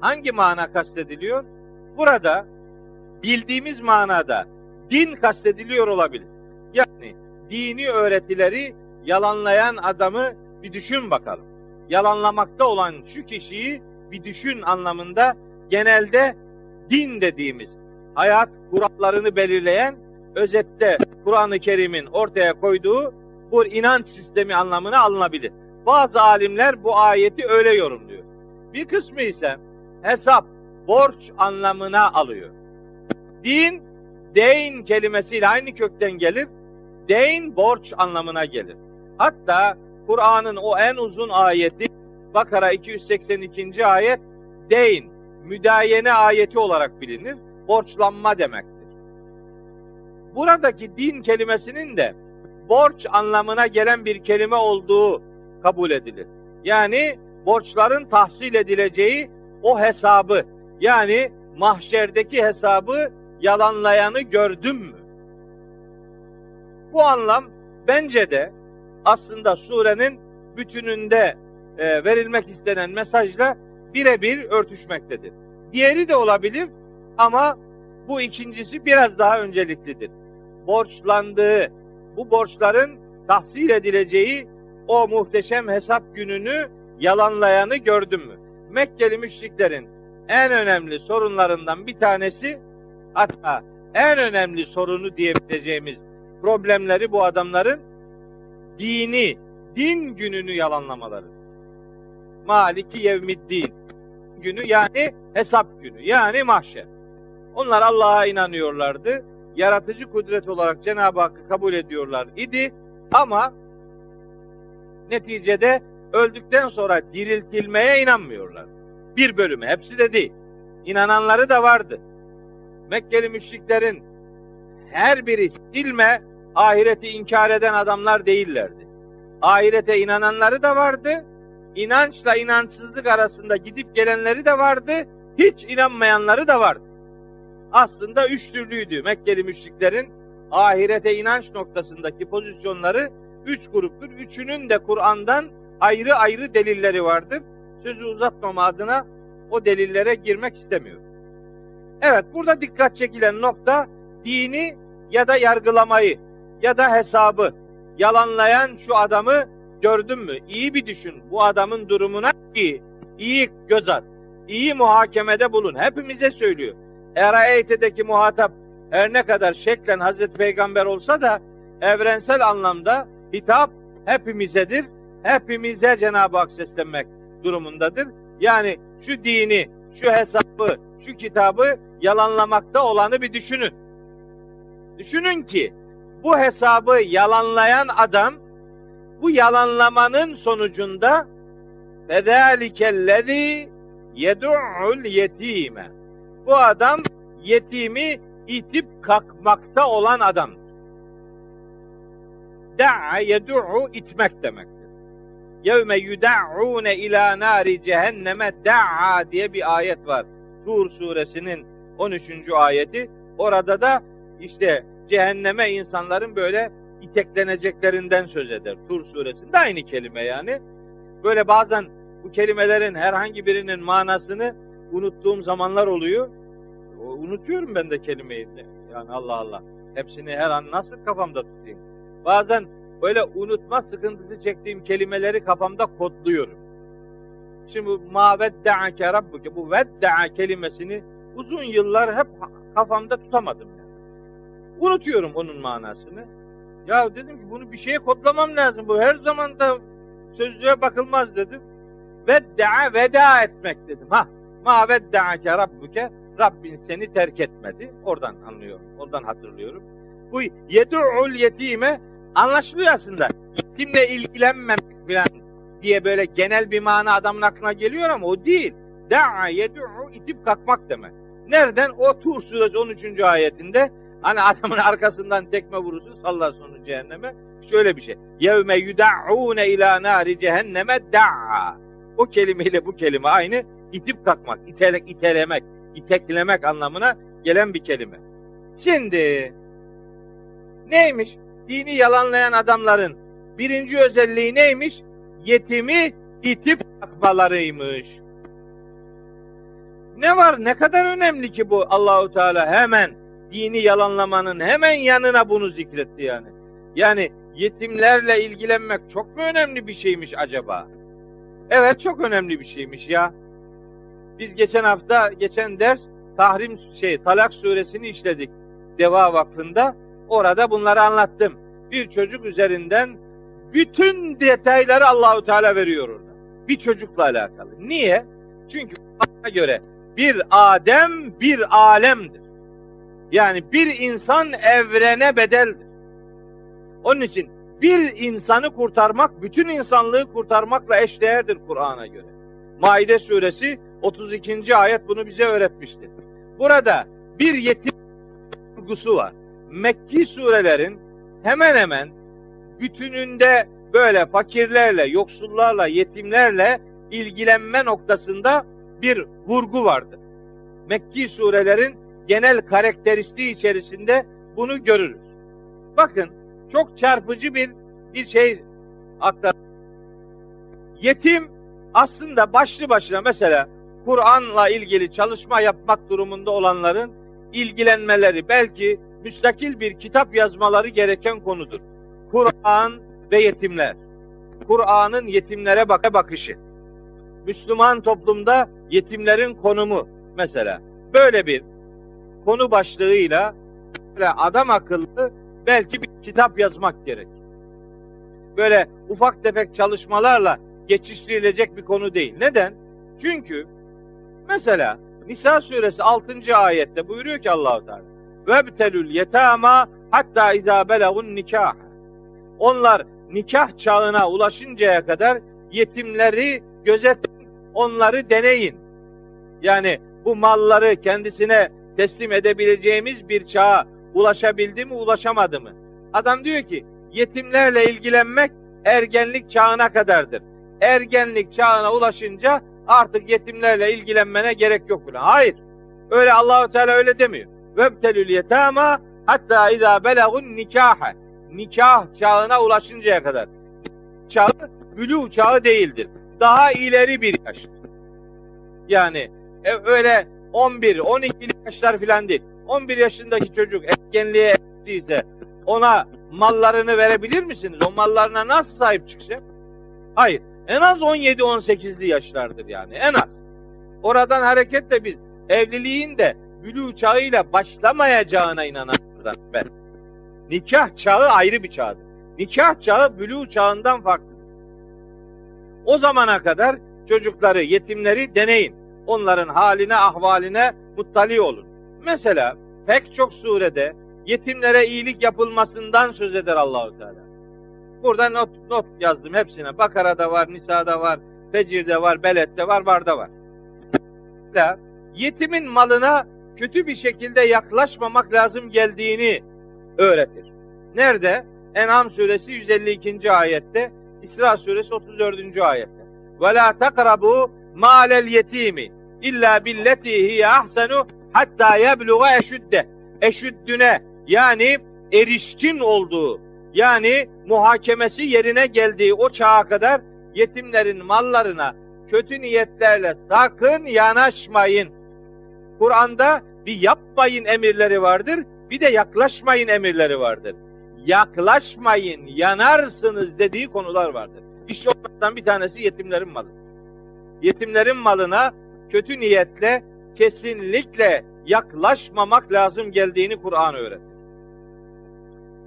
hangi mana kastediliyor? Burada bildiğimiz manada din kastediliyor olabilir. Yani dini öğretileri yalanlayan adamı bir düşün bakalım. Yalanlamakta olan şu kişiyi bir düşün anlamında genelde din dediğimiz hayat kurallarını belirleyen özette Kur'an-ı Kerim'in ortaya koyduğu bu inanç sistemi anlamına alınabilir. Bazı alimler bu ayeti öyle yorumluyor. Bir kısmı ise hesap, borç anlamına alıyor. Din, deyn kelimesiyle aynı kökten gelir. Deyn, borç anlamına gelir. Hatta Kur'an'ın o en uzun ayeti Bakara 282. ayet deyn, müdayene ayeti olarak bilinir. Borçlanma demektir. Buradaki din kelimesinin de borç anlamına gelen bir kelime olduğu kabul edilir. Yani borçların tahsil edileceği o hesabı yani mahşerdeki hesabı yalanlayanı gördün mü? Bu anlam bence de aslında surenin bütününde e, verilmek istenen mesajla birebir örtüşmektedir. Diğeri de olabilir ama bu ikincisi biraz daha önceliklidir. Borçlandığı, bu borçların tahsil edileceği o muhteşem hesap gününü yalanlayanı gördün mü? Mekkeli müşriklerin en önemli sorunlarından bir tanesi hatta en önemli sorunu diyebileceğimiz problemleri bu adamların dini, din gününü yalanlamaları. Maliki yevmiddin günü yani hesap günü yani mahşer. Onlar Allah'a inanıyorlardı. Yaratıcı kudret olarak Cenab-ı Hakk'ı kabul ediyorlar idi ama neticede öldükten sonra diriltilmeye inanmıyorlar. Bir bölümü, hepsi de değil. İnananları da vardı. Mekkeli müşriklerin her biri silme ahireti inkar eden adamlar değillerdi. Ahirete inananları da vardı. İnançla inançsızlık arasında gidip gelenleri de vardı. Hiç inanmayanları da vardı. Aslında üç türlüydü Mekkeli müşriklerin ahirete inanç noktasındaki pozisyonları üç gruptur. Üçünün de Kur'an'dan ayrı ayrı delilleri vardır. Sözü uzatmama adına o delillere girmek istemiyorum. Evet burada dikkat çekilen nokta dini ya da yargılamayı ya da hesabı yalanlayan şu adamı gördün mü? İyi bir düşün. Bu adamın durumuna iyi, iyi göz at. İyi muhakemede bulun. Hepimize söylüyor. Eraeyte'deki muhatap her ne kadar şeklen Hazreti Peygamber olsa da evrensel anlamda hitap hepimizedir. Hepimize Cenab-ı Hak seslenmek durumundadır. Yani şu dini, şu hesabı, şu kitabı yalanlamakta olanı bir düşünün. Düşünün ki bu hesabı yalanlayan adam Bu yalanlamanın sonucunda fedâlikellezî yed'ul yetime. Bu adam yetimi itip kalkmakta olan adam. Da'a yed'u itmek demektir. Yevme yud'une ila nari cehenneme da'a diye bir ayet var. Tur suresinin 13. ayeti. Orada da işte cehenneme insanların böyle itekleneceklerinden söz eder. Tur suresinde aynı kelime yani. Böyle bazen bu kelimelerin herhangi birinin manasını unuttuğum zamanlar oluyor. Unutuyorum ben de kelimeyi. Yani Allah Allah. Hepsini her an nasıl kafamda tutayım? Bazen böyle unutma sıkıntısı çektiğim kelimeleri kafamda kodluyorum. Şimdi ma vedde'ake rabbuke bu vedde'a kelimesini uzun yıllar hep kafamda tutamadım. Yani. Unutuyorum onun manasını. Ya dedim ki bunu bir şeye kodlamam lazım. Bu her zaman da sözlüğe bakılmaz dedim. Vedda'a veda etmek dedim. Ha ma vedda'ake rabbuke Rabbin seni terk etmedi. Oradan anlıyorum. Oradan hatırlıyorum. Bu yed'ul yetime anlaşılıyor aslında. Yetimle ilgilenmemek falan diye böyle genel bir mana adamın aklına geliyor ama o değil. Da'a yed'u itip kalkmak demek. Nereden? O Tur suresi 13. ayetinde hani adamın arkasından tekme vurursun sallar sonu cehenneme. Şöyle bir şey. Yevme yuda'une ila nari cehenneme da'a. O kelimeyle bu kelime aynı. itip kalkmak, itelek, itelemek, iteklemek anlamına gelen bir kelime. Şimdi neymiş? Dini yalanlayan adamların birinci özelliği neymiş? Yetimi itip kalkmalarıymış. Ne var? Ne kadar önemli ki bu Allahu Teala hemen dini yalanlamanın hemen yanına bunu zikretti yani. Yani yetimlerle ilgilenmek çok mu önemli bir şeymiş acaba? Evet çok önemli bir şeymiş ya. Biz geçen hafta, geçen ders Tahrim şey Talak suresini işledik. Deva Vakfı'nda. Orada bunları anlattım. Bir çocuk üzerinden bütün detayları Allahu Teala veriyor orada. Bir çocukla alakalı. Niye? Çünkü bana göre bir Adem bir alemdir. Yani bir insan evrene bedeldir. Onun için bir insanı kurtarmak bütün insanlığı kurtarmakla eşdeğerdir Kur'an'a göre. Maide suresi 32. ayet bunu bize öğretmiştir. Burada bir yetim vurgusu var. Mekki surelerin hemen hemen bütününde böyle fakirlerle, yoksullarla, yetimlerle ilgilenme noktasında bir vurgu vardır. Mekki surelerin genel karakteristiği içerisinde bunu görürüz. Bakın çok çarpıcı bir bir şey aktar. Yetim aslında başlı başına mesela Kur'an'la ilgili çalışma yapmak durumunda olanların ilgilenmeleri belki müstakil bir kitap yazmaları gereken konudur. Kur'an ve yetimler. Kur'an'ın yetimlere bak bakışı. Müslüman toplumda yetimlerin konumu mesela. Böyle bir konu başlığıyla böyle adam akıllı belki bir kitap yazmak gerek. Böyle ufak tefek çalışmalarla geçiştirilecek bir konu değil. Neden? Çünkü mesela Nisa suresi 6. ayette buyuruyor ki Allahu Teala betelül yetama hatta izâ belagun nikah. Onlar nikah çağına ulaşıncaya kadar yetimleri gözetin, onları deneyin. Yani bu malları kendisine teslim edebileceğimiz bir çağa ulaşabildi mi, ulaşamadı mı? Adam diyor ki yetimlerle ilgilenmek ergenlik çağına kadardır. Ergenlik çağına ulaşınca artık yetimlerle ilgilenmene gerek yok buna. Hayır. Öyle Allahu Teala öyle demiyor. Vebtelül yetama hatta izâ belagun nikahe. Nikah çağına ulaşıncaya kadar. Çağı bülü çağı değildir. Daha ileri bir yaş. Yani e, öyle 11, 12 yaşlar filan değil. 11 yaşındaki çocuk ergenliğe erdiyse ona mallarını verebilir misiniz? O mallarına nasıl sahip çıkacak? Hayır. En az 17-18'li yaşlardır yani. En az. Oradan hareketle biz evliliğin de bülü çağıyla başlamayacağına inananlardan ben. Nikah çağı ayrı bir çağdır. Nikah çağı bülü çağından farklı. O zamana kadar çocukları, yetimleri deneyin. Onların haline, ahvaline muttali olun. Mesela pek çok surede yetimlere iyilik yapılmasından söz eder Allahu Teala. Burada not, not yazdım hepsine. Bakara'da var, Nisa'da var, Fecir'de var, Belet'te var, Bar'da var. Yetimin malına kötü bir şekilde yaklaşmamak lazım geldiğini öğretir. Nerede? En'am suresi 152. ayette, İsra suresi 34. ayette. Ve la takrabu malel yetimi illa billeti hiye ahsenu hatta yebluğa eşüdde. Eşüddüne yani erişkin olduğu yani muhakemesi yerine geldiği o çağa kadar yetimlerin mallarına kötü niyetlerle sakın yanaşmayın. Kur'an'da bir yapmayın emirleri vardır, bir de yaklaşmayın emirleri vardır. Yaklaşmayın, yanarsınız dediği konular vardır. İşte onlardan bir tanesi yetimlerin malı. Yetimlerin malına kötü niyetle kesinlikle yaklaşmamak lazım geldiğini Kur'an öğretir.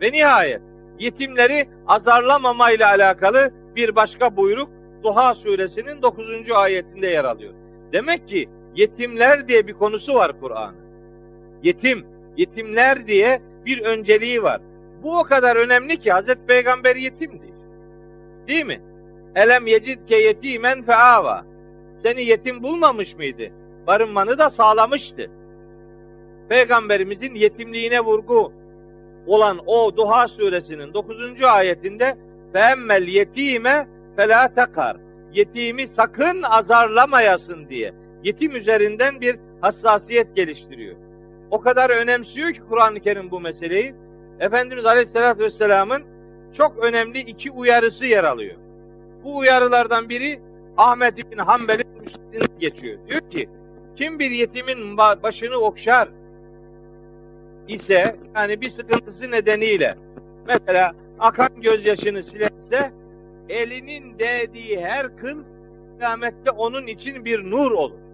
Ve nihayet yetimleri azarlamama ile alakalı bir başka buyruk Duha suresinin 9. ayetinde yer alıyor. Demek ki yetimler diye bir konusu var Kur'an'ın. Yetim, yetimler diye bir önceliği var. Bu o kadar önemli ki Hazreti Peygamber yetimdi. Değil mi? Elem yecidke yetimen feava. Seni yetim bulmamış mıydı? Barınmanı da sağlamıştı. Peygamberimizin yetimliğine vurgu olan o Duha suresinin 9. ayetinde Femmel yetime fela takar. Yetimi sakın azarlamayasın diye. Yetim üzerinden bir hassasiyet geliştiriyor. O kadar önemsiyor ki Kur'an-ı Kerim bu meseleyi. Efendimiz Aleyhisselatü Vesselam'ın çok önemli iki uyarısı yer alıyor. Bu uyarılardan biri Ahmet bin Hanbel'in müsnedinde geçiyor. Diyor ki kim bir yetimin başını okşar ise yani bir sıkıntısı nedeniyle mesela akan gözyaşını silerse elinin değdiği her kıl kıyamette onun için bir nur olur.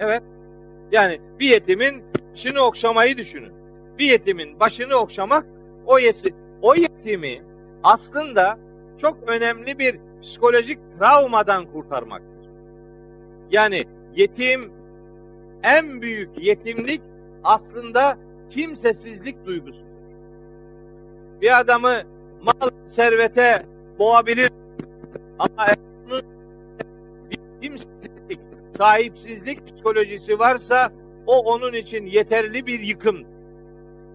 Evet. Yani bir yetimin başını okşamayı düşünün. Bir yetimin başını okşamak o yeti, o yetimi aslında çok önemli bir psikolojik travmadan kurtarmaktır. Yani yetim en büyük yetimlik aslında kimsesizlik duygusudur. Bir adamı mal servete boğabilir ama onun kimsesizlik, sahipsizlik psikolojisi varsa o onun için yeterli bir yıkım.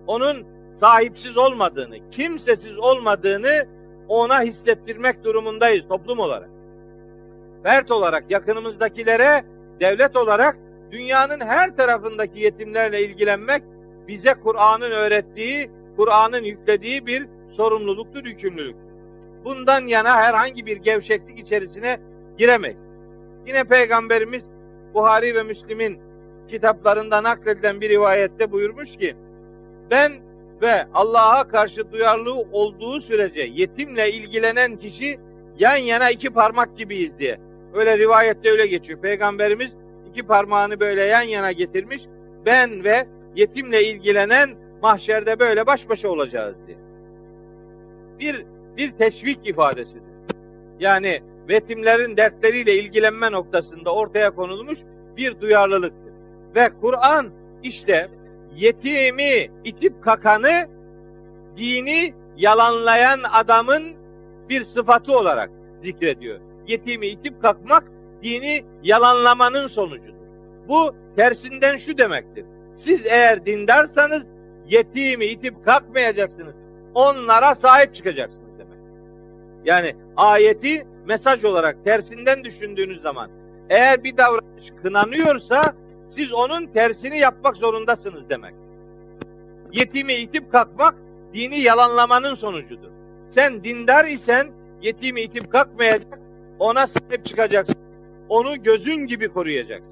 Onun sahipsiz olmadığını, kimsesiz olmadığını ona hissettirmek durumundayız toplum olarak. Fert olarak yakınımızdakilere, devlet olarak dünyanın her tarafındaki yetimlerle ilgilenmek bize Kur'an'ın öğrettiği, Kur'an'ın yüklediği bir sorumluluktur, yükümlülüktür. Bundan yana herhangi bir gevşeklik içerisine giremeyiz. Yine Peygamberimiz Buhari ve Müslim'in kitaplarında nakledilen bir rivayette buyurmuş ki ben ve Allah'a karşı duyarlı olduğu sürece yetimle ilgilenen kişi yan yana iki parmak gibiyiz diye. Öyle rivayette öyle geçiyor. Peygamberimiz iki parmağını böyle yan yana getirmiş. Ben ve yetimle ilgilenen mahşerde böyle baş başa olacağız diye. Bir bir teşvik ifadesidir. Yani yetimlerin dertleriyle ilgilenme noktasında ortaya konulmuş bir duyarlılıktır. Ve Kur'an işte yetimi itip kakanı dini yalanlayan adamın bir sıfatı olarak zikrediyor. Yetimi itip kalkmak dini yalanlamanın sonucudur. Bu tersinden şu demektir. Siz eğer dindarsanız yetimi itip kalkmayacaksınız. Onlara sahip çıkacaksınız demek. Yani ayeti mesaj olarak tersinden düşündüğünüz zaman eğer bir davranış kınanıyorsa siz onun tersini yapmak zorundasınız demek. Yetimi itip kalkmak dini yalanlamanın sonucudur. Sen dindar isen yetimi itip kalkmayacak, ona sahip çıkacaksın. Onu gözün gibi koruyacaksın.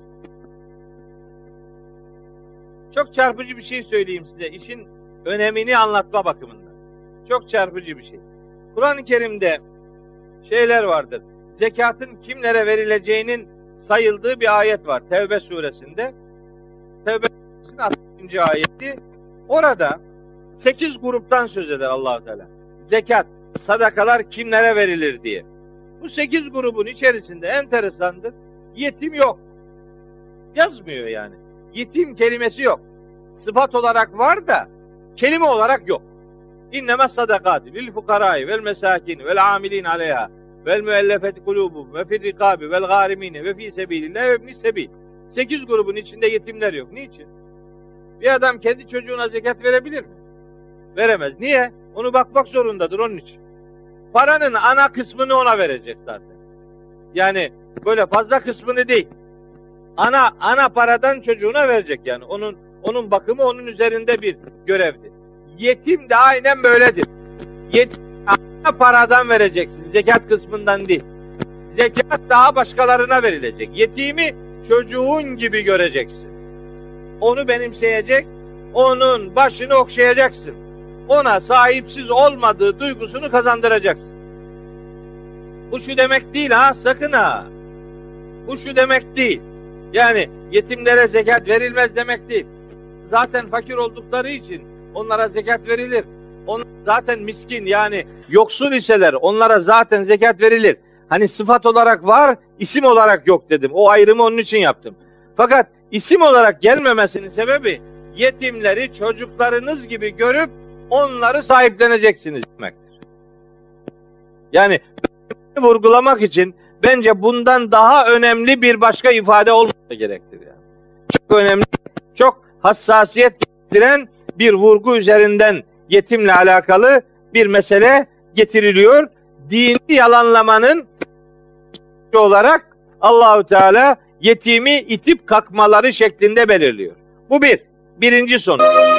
Çok çarpıcı bir şey söyleyeyim size. İşin önemini anlatma bakımından. Çok çarpıcı bir şey. Kur'an-ı Kerim'de şeyler vardır. Zekatın kimlere verileceğinin sayıldığı bir ayet var Tevbe suresinde. Tevbe suresinin 60. ayeti. Orada 8 gruptan söz eder allah Teala. Zekat, sadakalar kimlere verilir diye. Bu 8 grubun içerisinde enteresandır. Yetim yok. Yazmıyor yani. Yetim kelimesi yok. Sıfat olarak var da kelime olarak yok. İnneme sadakati lil fukarai vel mesakin vel amilin aleyha vel müellefeti kulubum ve fir rikabi vel garimine ve fi sebilillah ve ibnis sebil. Sekiz grubun içinde yetimler yok. Niçin? Bir adam kendi çocuğuna zekat verebilir mi? Veremez. Niye? Onu bakmak zorundadır onun için. Paranın ana kısmını ona verecek zaten. Yani böyle fazla kısmını değil. Ana ana paradan çocuğuna verecek yani. Onun onun bakımı onun üzerinde bir görevdir. Yetim de aynen böyledir. Yetim paradan vereceksin. Zekat kısmından değil. Zekat daha başkalarına verilecek. Yetimi çocuğun gibi göreceksin. Onu benimseyecek, onun başını okşayacaksın. Ona sahipsiz olmadığı duygusunu kazandıracaksın. Bu şu demek değil ha, sakın ha. Bu şu demek değil. Yani yetimlere zekat verilmez demek değil. Zaten fakir oldukları için onlara zekat verilir. Onlar zaten miskin yani yoksul iseler onlara zaten zekat verilir. Hani sıfat olarak var, isim olarak yok dedim. O ayrımı onun için yaptım. Fakat isim olarak gelmemesinin sebebi yetimleri çocuklarınız gibi görüp onları sahipleneceksiniz demektir. Yani vurgulamak için bence bundan daha önemli bir başka ifade olması gerektir yani. Çok önemli, çok hassasiyet getiren bir vurgu üzerinden yetimle alakalı bir mesele getiriliyor. Dini yalanlamanın olarak Allahu Teala yetimi itip kalkmaları şeklinde belirliyor. Bu bir. Birinci sonuç.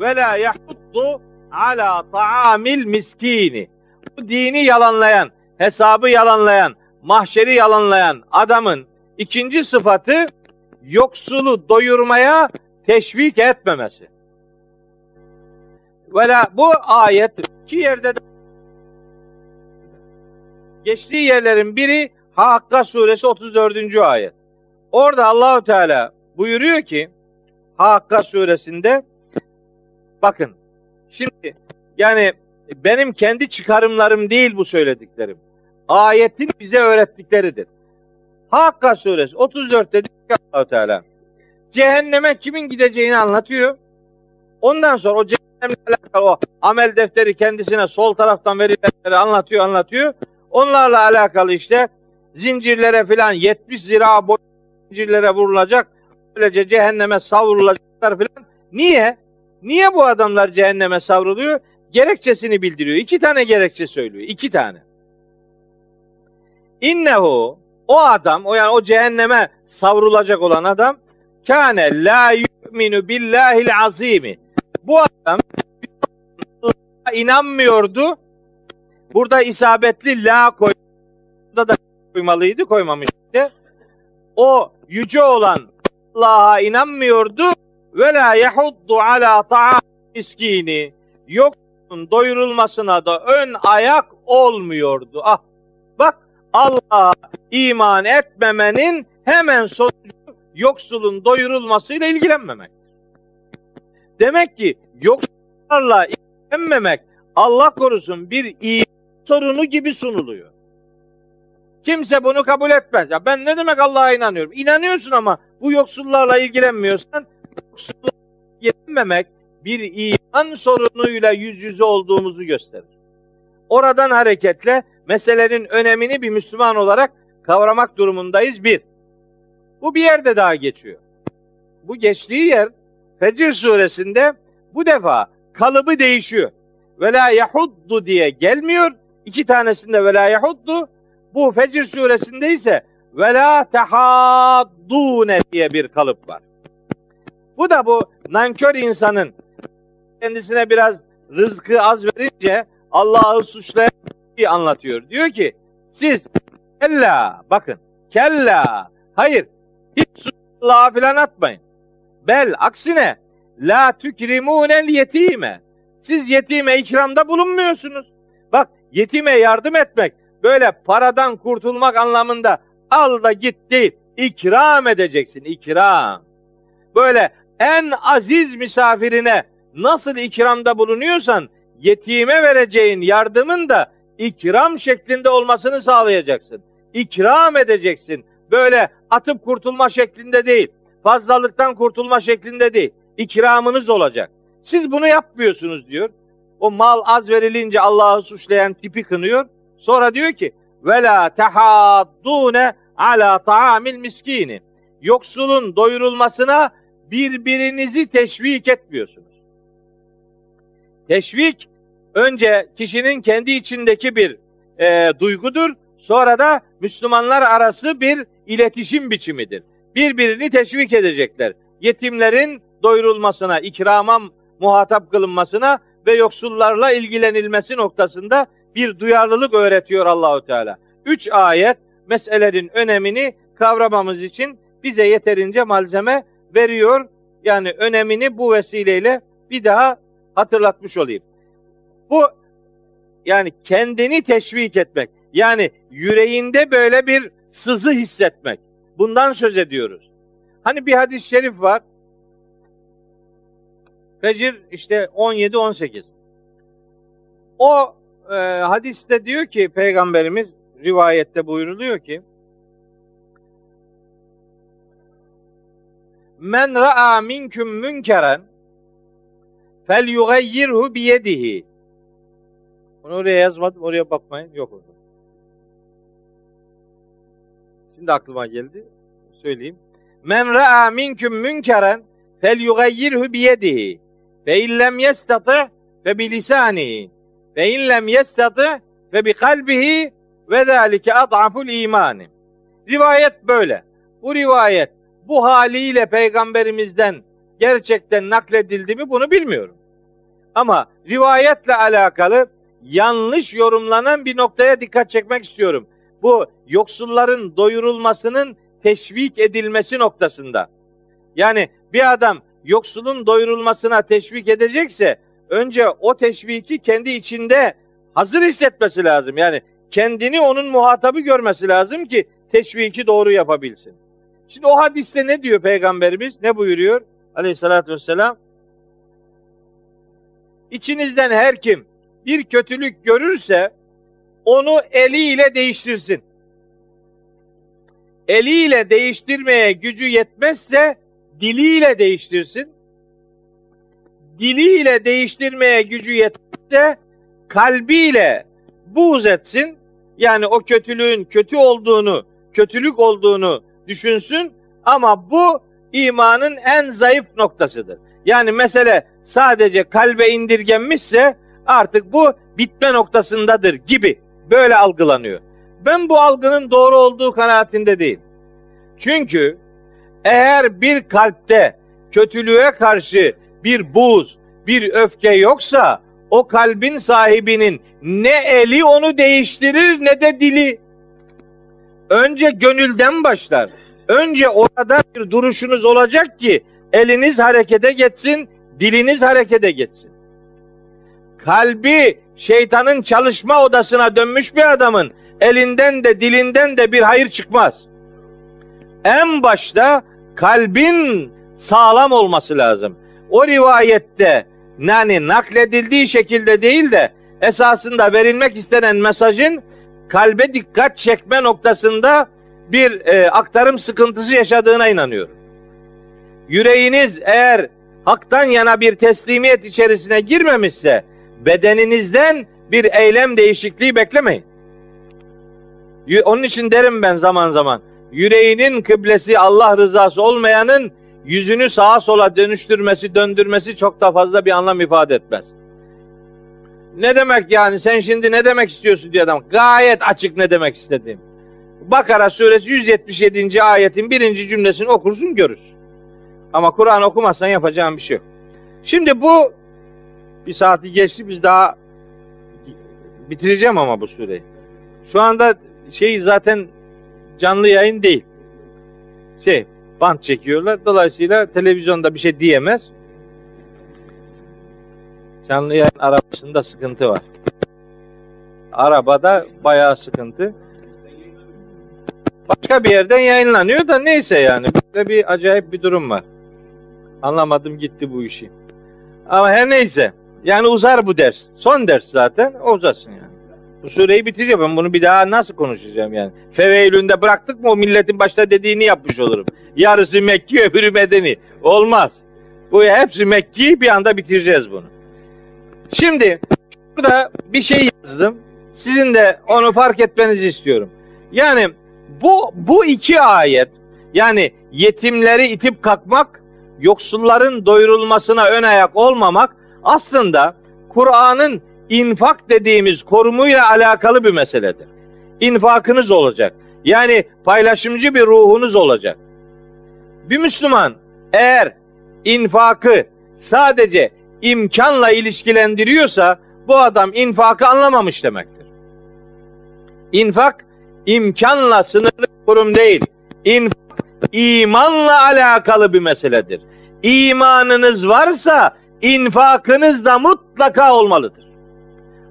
Ve la yahuddu ala taamil miskini. Bu dini yalanlayan, hesabı yalanlayan, mahşeri yalanlayan adamın ikinci sıfatı yoksulu doyurmaya teşvik etmemesi. Vela bu ayet iki yerde de geçtiği yerlerin biri Hakka suresi 34. ayet. Orada Allahu Teala buyuruyor ki Hakka suresinde bakın şimdi yani benim kendi çıkarımlarım değil bu söylediklerim. Ayetin bize öğrettikleridir. Hakka suresi 34'te diyor ki Allahu Teala cehenneme kimin gideceğini anlatıyor. Ondan sonra o cehennemle alakalı o amel defteri kendisine sol taraftan verilenleri anlatıyor anlatıyor. Onlarla alakalı işte zincirlere filan 70 zira boy zincirlere vurulacak. Böylece cehenneme savrulacaklar filan. Niye? Niye bu adamlar cehenneme savruluyor? Gerekçesini bildiriyor. İki tane gerekçe söylüyor. İki tane. İnnehu o adam, o yani o cehenneme savrulacak olan adam kâne la yu'minu billahil azimi. Bu adam inanmıyordu. Burada isabetli la koy. Burada da koymalıydı, koymamıştı. O yüce olan Allah'a inanmıyordu ve la yahuddu ala ta'am miskini. Yoksun doyurulmasına da ön ayak olmuyordu. Ah bak Allah'a iman etmemenin hemen sonucu yoksulun doyurulmasıyla ilgilenmemek. Demek ki yoksullarla ilgilenmemek Allah korusun bir iyi sorunu gibi sunuluyor. Kimse bunu kabul etmez. Ya ben ne demek Allah'a inanıyorum? İnanıyorsun ama bu yoksullarla ilgilenmiyorsan yoksullarla ilgilenmemek bir iman sorunuyla yüz yüze olduğumuzu gösterir. Oradan hareketle meselenin önemini bir Müslüman olarak kavramak durumundayız bir. Bu bir yerde daha geçiyor. Bu geçtiği yer Fecr suresinde bu defa kalıbı değişiyor. Ve yahuddu diye gelmiyor. İki tanesinde ve yahuddu. Bu Fecr suresinde ise ve tehaddune diye bir kalıp var. Bu da bu nankör insanın kendisine biraz rızkı az verince Allah'ı suçlayan anlatıyor. Diyor ki siz kella bakın kella hayır hiç Allah'a filan atmayın. Bel aksine la tükrimunel yetime. Siz yetime ikramda bulunmuyorsunuz. Bak yetime yardım etmek böyle paradan kurtulmak anlamında al da git değil. İkram edeceksin, ikram. Böyle en aziz misafirine nasıl ikramda bulunuyorsan yetime vereceğin yardımın da ikram şeklinde olmasını sağlayacaksın. İkram edeceksin. Böyle atıp kurtulma şeklinde değil. Fazlalıktan kurtulma şeklinde değil. İkramınız olacak. Siz bunu yapmıyorsunuz diyor. O mal az verilince Allah'ı suçlayan tipi kınıyor. Sonra diyor ki ve la tehaddune ala taamil miskini. Yoksulun doyurulmasına birbirinizi teşvik etmiyorsunuz. Teşvik önce kişinin kendi içindeki bir e, duygudur. Sonra da Müslümanlar arası bir iletişim biçimidir. Birbirini teşvik edecekler. Yetimlerin doyurulmasına, ikrama muhatap kılınmasına ve yoksullarla ilgilenilmesi noktasında bir duyarlılık öğretiyor Allahu Teala. Üç ayet meselenin önemini kavramamız için bize yeterince malzeme veriyor. Yani önemini bu vesileyle bir daha hatırlatmış olayım. Bu yani kendini teşvik etmek. Yani yüreğinde böyle bir sızı hissetmek. Bundan söz ediyoruz. Hani bir hadis-i şerif var. Fecir işte 17-18. O e, hadiste diyor ki peygamberimiz rivayette buyuruluyor ki Men ra'a minküm münkeren fel yugayyirhu biyedihi. Bunu oraya yazmadım. Oraya bakmayın. Yok orada. Şimdi aklıma geldi. Söyleyeyim. Men ra'a minküm münkeren fel yugayyirhu biyedihi. Fe illem yestati fe bilisanihi. Fe illem yestati fe bi kalbihi ve zalike ad'aful imani. Rivayet böyle. Bu rivayet bu haliyle peygamberimizden gerçekten nakledildi mi bunu bilmiyorum. Ama rivayetle alakalı yanlış yorumlanan bir noktaya dikkat çekmek istiyorum. Bu yoksulların doyurulmasının teşvik edilmesi noktasında. Yani bir adam yoksulun doyurulmasına teşvik edecekse önce o teşviki kendi içinde hazır hissetmesi lazım. Yani kendini onun muhatabı görmesi lazım ki teşviki doğru yapabilsin. Şimdi o hadiste ne diyor peygamberimiz? Ne buyuruyor? Aleyhissalatü vesselam. İçinizden her kim bir kötülük görürse onu eliyle değiştirsin. Eliyle değiştirmeye gücü yetmezse diliyle değiştirsin. Diliyle değiştirmeye gücü yetmezse kalbiyle buğz etsin. Yani o kötülüğün kötü olduğunu, kötülük olduğunu düşünsün ama bu imanın en zayıf noktasıdır. Yani mesele sadece kalbe indirgenmişse artık bu bitme noktasındadır gibi böyle algılanıyor. Ben bu algının doğru olduğu kanaatinde değil. Çünkü eğer bir kalpte kötülüğe karşı bir buz, bir öfke yoksa o kalbin sahibinin ne eli onu değiştirir ne de dili. Önce gönülden başlar. Önce orada bir duruşunuz olacak ki eliniz harekete geçsin, diliniz harekete geçsin. Kalbi şeytanın çalışma odasına dönmüş bir adamın elinden de dilinden de bir hayır çıkmaz. En başta kalbin sağlam olması lazım. O rivayette yani nakledildiği şekilde değil de esasında verilmek istenen mesajın kalbe dikkat çekme noktasında bir e, aktarım sıkıntısı yaşadığına inanıyorum. Yüreğiniz eğer haktan yana bir teslimiyet içerisine girmemişse bedeninizden bir eylem değişikliği beklemeyin. Onun için derim ben zaman zaman yüreğinin kıblesi Allah rızası olmayanın yüzünü sağa sola dönüştürmesi, döndürmesi çok da fazla bir anlam ifade etmez. Ne demek yani sen şimdi ne demek istiyorsun diye adam. Gayet açık ne demek istediğim. Bakara suresi 177. ayetin birinci cümlesini okursun görürsün. Ama Kur'an okumazsan yapacağın bir şey yok. Şimdi bu bir saati geçti biz daha bitireceğim ama bu sureyi. Şu anda şey zaten canlı yayın değil. Şey bant çekiyorlar. Dolayısıyla televizyonda bir şey diyemez. Canlı yayın arabasında sıkıntı var. arabada bayağı sıkıntı. Başka bir yerden yayınlanıyor da neyse yani. Böyle bir acayip bir durum var. Anlamadım gitti bu işi. Ama her neyse. Yani uzar bu ders. Son ders zaten. Uzasın yani. Bu sureyi bitireceğim. Ben bunu bir daha nasıl konuşacağım yani? Feveylünde bıraktık mı o milletin başta dediğini yapmış olurum. Yarısı Mekki öbürü Medeni. Olmaz. Bu hepsi Mekki bir anda bitireceğiz bunu. Şimdi burada bir şey yazdım. Sizin de onu fark etmenizi istiyorum. Yani bu bu iki ayet yani yetimleri itip kalkmak, yoksulların doyurulmasına ön ayak olmamak aslında Kur'an'ın infak dediğimiz korumuyla alakalı bir meseledir. İnfakınız olacak. Yani paylaşımcı bir ruhunuz olacak. Bir Müslüman eğer infakı sadece imkanla ilişkilendiriyorsa bu adam infakı anlamamış demektir. İnfak imkanla sınırlı kurum değil. İnfak imanla alakalı bir meseledir. İmanınız varsa infakınız da mutlaka olmalıdır.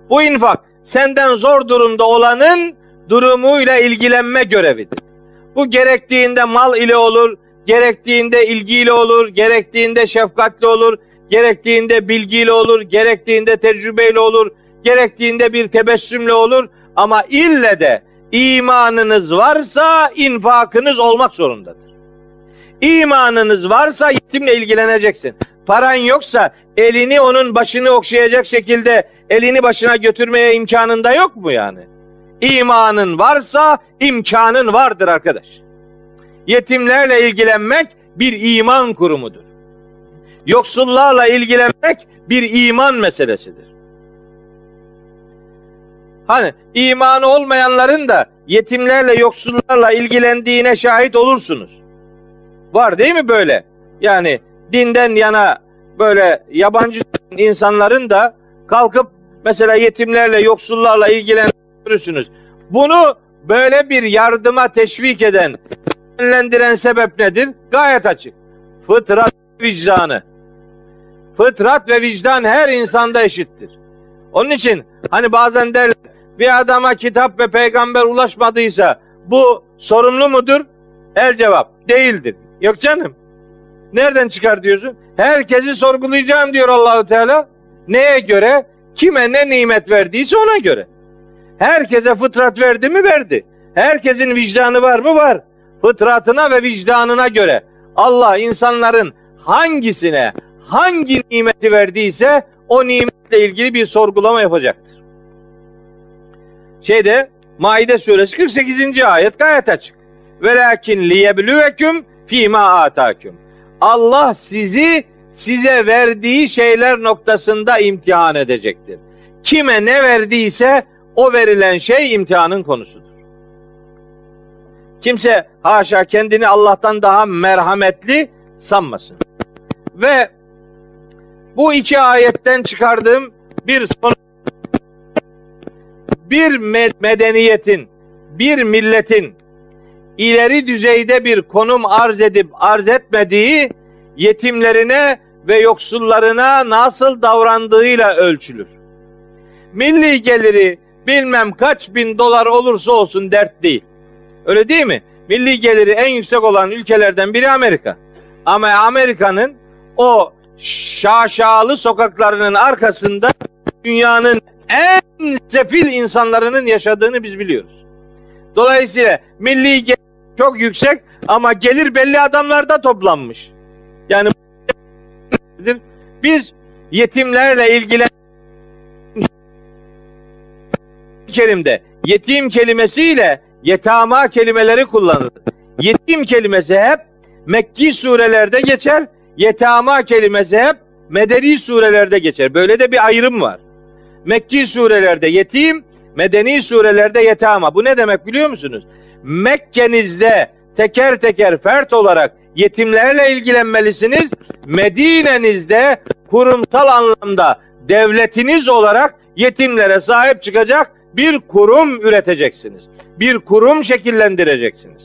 Bu infak senden zor durumda olanın durumuyla ilgilenme görevidir. Bu gerektiğinde mal ile olur, gerektiğinde ilgiyle olur, gerektiğinde şefkatle olur, gerektiğinde bilgiyle olur, gerektiğinde tecrübeyle olur, gerektiğinde bir tebessümle olur ama ille de imanınız varsa infakınız olmak zorundadır. İmanınız varsa yetimle ilgileneceksin. Paran yoksa elini onun başını okşayacak şekilde elini başına götürmeye imkanında yok mu yani? İmanın varsa imkanın vardır arkadaş. Yetimlerle ilgilenmek bir iman kurumudur. Yoksullarla ilgilenmek bir iman meselesidir. Hani imanı olmayanların da yetimlerle yoksullarla ilgilendiğine şahit olursunuz. Var değil mi böyle? Yani dinden yana böyle yabancı insanların da kalkıp mesela yetimlerle yoksullarla ilgilendirirsiniz. Bunu böyle bir yardıma teşvik eden, yönlendiren sebep nedir? Gayet açık. Fıtrat vicdanı. Fıtrat ve vicdan her insanda eşittir. Onun için hani bazen derler bir adama kitap ve peygamber ulaşmadıysa bu sorumlu mudur? El cevap değildir. Yok canım. Nereden çıkar diyorsun? Herkesi sorgulayacağım diyor Allahu Teala. Neye göre? Kime ne nimet verdiyse ona göre. Herkese fıtrat verdi mi? Verdi. Herkesin vicdanı var mı? Var. Fıtratına ve vicdanına göre Allah insanların hangisine hangi nimeti verdiyse o nimetle ilgili bir sorgulama yapacaktır. Şeyde Maide suresi 48. ayet gayet açık. Velakin liyebluvekum fîmâ âtâküm. Allah sizi size verdiği şeyler noktasında imtihan edecektir. Kime ne verdiyse o verilen şey imtihanın konusudur. Kimse haşa kendini Allah'tan daha merhametli sanmasın. Ve bu iki ayetten çıkardığım bir son bir medeniyetin, bir milletin ileri düzeyde bir konum arz edip arz etmediği yetimlerine ve yoksullarına nasıl davrandığıyla ölçülür. Milli geliri bilmem kaç bin dolar olursa olsun dert değil. Öyle değil mi? Milli geliri en yüksek olan ülkelerden biri Amerika. Ama Amerika'nın o şaşalı sokaklarının arkasında dünyanın en sefil insanların yaşadığını biz biliyoruz. Dolayısıyla milli çok yüksek ama gelir belli adamlarda toplanmış. Yani biz yetimlerle ilgilen kelimde yetim kelimesiyle yetama kelimeleri kullanılır. Yetim kelimesi hep Mekki surelerde geçer. Yetama kelimesi hep Medeni surelerde geçer. Böyle de bir ayrım var. Mekki surelerde yetim, medeni surelerde yetama. Bu ne demek biliyor musunuz? Mekke'nizde teker teker fert olarak yetimlerle ilgilenmelisiniz. Medine'nizde kurumsal anlamda devletiniz olarak yetimlere sahip çıkacak bir kurum üreteceksiniz. Bir kurum şekillendireceksiniz.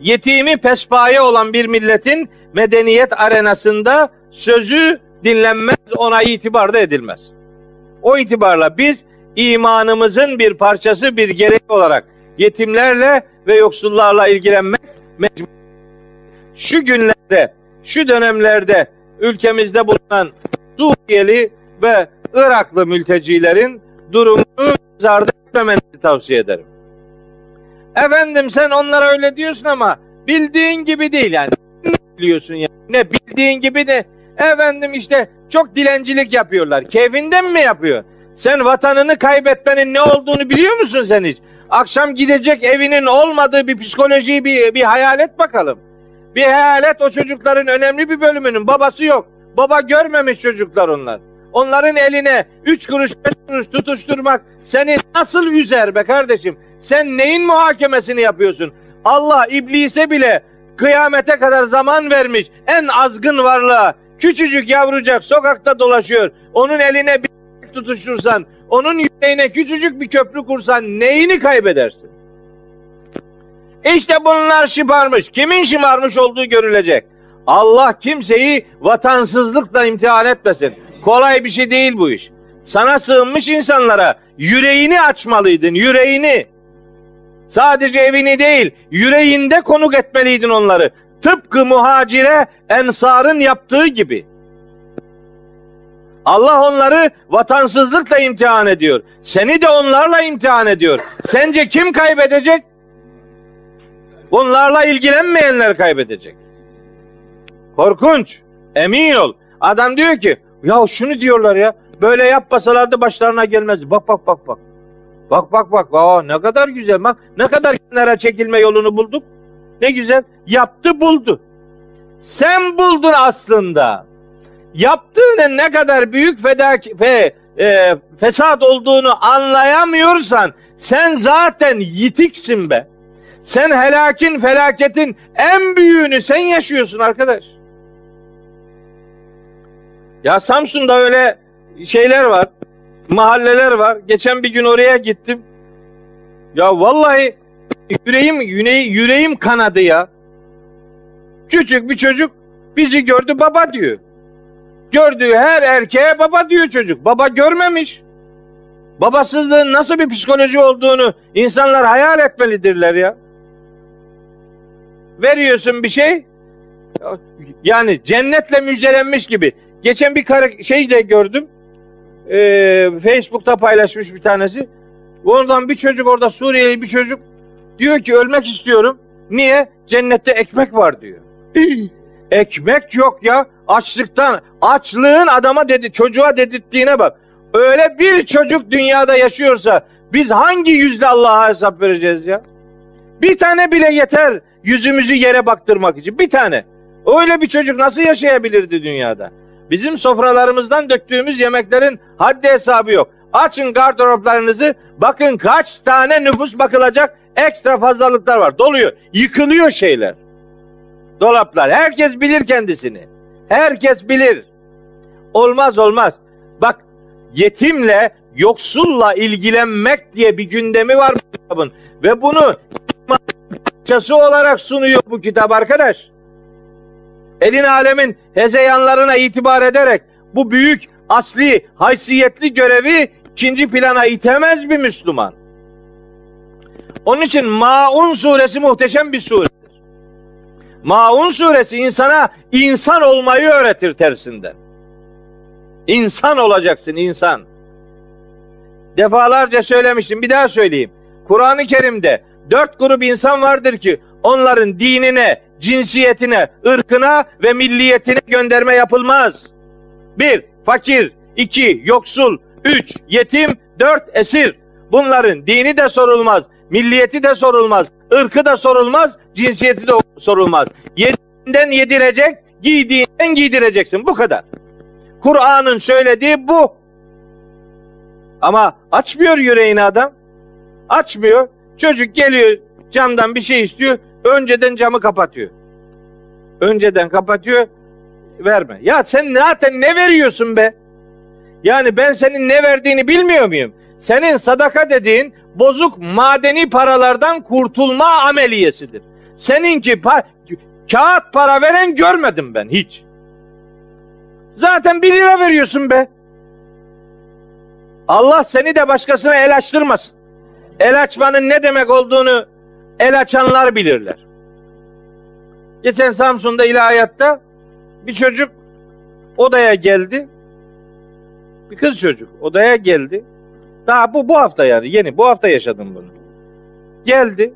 Yetimi pespaye olan bir milletin medeniyet arenasında sözü dinlenmez, ona itibar da edilmez. O itibarla biz imanımızın bir parçası, bir gerek olarak yetimlerle ve yoksullarla ilgilenmek mecbur. Şu günlerde, şu dönemlerde ülkemizde bulunan Suriyeli ve Iraklı mültecilerin durumunu zarda etmemenizi tavsiye ederim. Efendim sen onlara öyle diyorsun ama bildiğin gibi değil yani. Biliyorsun ya? Ne bildiğin gibi de efendim işte çok dilencilik yapıyorlar. Keyfinden mi yapıyor? Sen vatanını kaybetmenin ne olduğunu biliyor musun sen hiç? Akşam gidecek evinin olmadığı bir psikolojiyi bir, bir hayal et bakalım. Bir hayal et o çocukların önemli bir bölümünün babası yok. Baba görmemiş çocuklar onlar. Onların eline üç kuruş beş kuruş tutuşturmak seni nasıl üzer be kardeşim? Sen neyin muhakemesini yapıyorsun? Allah iblise bile kıyamete kadar zaman vermiş en azgın varlığa. Küçücük yavrucak sokakta dolaşıyor. Onun eline bir tutuştursan, onun yüreğine küçücük bir köprü kursan neyini kaybedersin? İşte bunlar şımarmış. Kimin şımarmış olduğu görülecek. Allah kimseyi vatansızlıkla imtihan etmesin. Kolay bir şey değil bu iş. Sana sığınmış insanlara yüreğini açmalıydın, yüreğini. Sadece evini değil, yüreğinde konuk etmeliydin onları. Tıpkı muhacire ensarın yaptığı gibi. Allah onları vatansızlıkla imtihan ediyor. Seni de onlarla imtihan ediyor. Sence kim kaybedecek? Bunlarla ilgilenmeyenler kaybedecek. Korkunç. Emin ol. Adam diyor ki ya şunu diyorlar ya böyle yapmasalardı başlarına gelmez. Bak bak bak bak. Bak bak bak. Aa, ne kadar güzel. Bak ne kadar kenara çekilme yolunu bulduk. Ne güzel. Yaptı buldu. Sen buldun aslında. Yaptığının ne kadar büyük fedak fe, e, fesat olduğunu anlayamıyorsan sen zaten yitiksin be. Sen helakin felaketin en büyüğünü sen yaşıyorsun arkadaş. Ya Samsun'da öyle şeyler var. Mahalleler var. Geçen bir gün oraya gittim. Ya vallahi yüreğim yüreğim, yüreğim kanadı ya. Küçük bir çocuk bizi gördü baba diyor. Gördüğü her erkeğe baba diyor çocuk. Baba görmemiş. Babasızlığın nasıl bir psikoloji olduğunu insanlar hayal etmelidirler ya. Veriyorsun bir şey yani cennetle müjdelenmiş gibi. Geçen bir şey de gördüm. Ee, Facebook'ta paylaşmış bir tanesi. Ondan bir çocuk orada Suriyeli bir çocuk diyor ki ölmek istiyorum. Niye? Cennette ekmek var diyor. ekmek yok ya. Açlıktan, açlığın adama dedi, çocuğa dedirttiğine bak. Öyle bir çocuk dünyada yaşıyorsa biz hangi yüzde Allah'a hesap vereceğiz ya? Bir tane bile yeter yüzümüzü yere baktırmak için. Bir tane. Öyle bir çocuk nasıl yaşayabilirdi dünyada? Bizim sofralarımızdan döktüğümüz yemeklerin haddi hesabı yok. Açın gardıroplarınızı bakın kaç tane nüfus bakılacak ekstra fazlalıklar var. Doluyor. Yıkılıyor şeyler. Dolaplar. Herkes bilir kendisini. Herkes bilir. Olmaz olmaz. Bak yetimle yoksulla ilgilenmek diye bir gündemi var bu kitabın. Ve bunu parçası olarak sunuyor bu kitap arkadaş elin alemin hezeyanlarına itibar ederek bu büyük asli haysiyetli görevi ikinci plana itemez bir Müslüman. Onun için Maun suresi muhteşem bir suredir. Maun suresi insana insan olmayı öğretir tersinden. İnsan olacaksın insan. Defalarca söylemiştim bir daha söyleyeyim. Kur'an-ı Kerim'de dört grup insan vardır ki onların dinine, cinsiyetine, ırkına ve milliyetine gönderme yapılmaz. Bir, fakir. iki yoksul. Üç, yetim. Dört, esir. Bunların dini de sorulmaz, milliyeti de sorulmaz, ırkı da sorulmaz, cinsiyeti de sorulmaz. Yediğinden yedirecek, giydiğinden giydireceksin. Bu kadar. Kur'an'ın söylediği bu. Ama açmıyor yüreğini adam. Açmıyor. Çocuk geliyor camdan bir şey istiyor. Önceden camı kapatıyor. Önceden kapatıyor. Verme. Ya sen zaten ne veriyorsun be? Yani ben senin ne verdiğini bilmiyor muyum? Senin sadaka dediğin bozuk madeni paralardan kurtulma ameliyesidir. Seninki pa kağıt para veren görmedim ben hiç. Zaten bir lira veriyorsun be. Allah seni de başkasına el açtırmasın. El açmanın ne demek olduğunu el açanlar bilirler. Geçen Samsun'da ilahiyatta bir çocuk odaya geldi. Bir kız çocuk odaya geldi. Daha bu bu hafta yani yeni bu hafta yaşadım bunu. Geldi.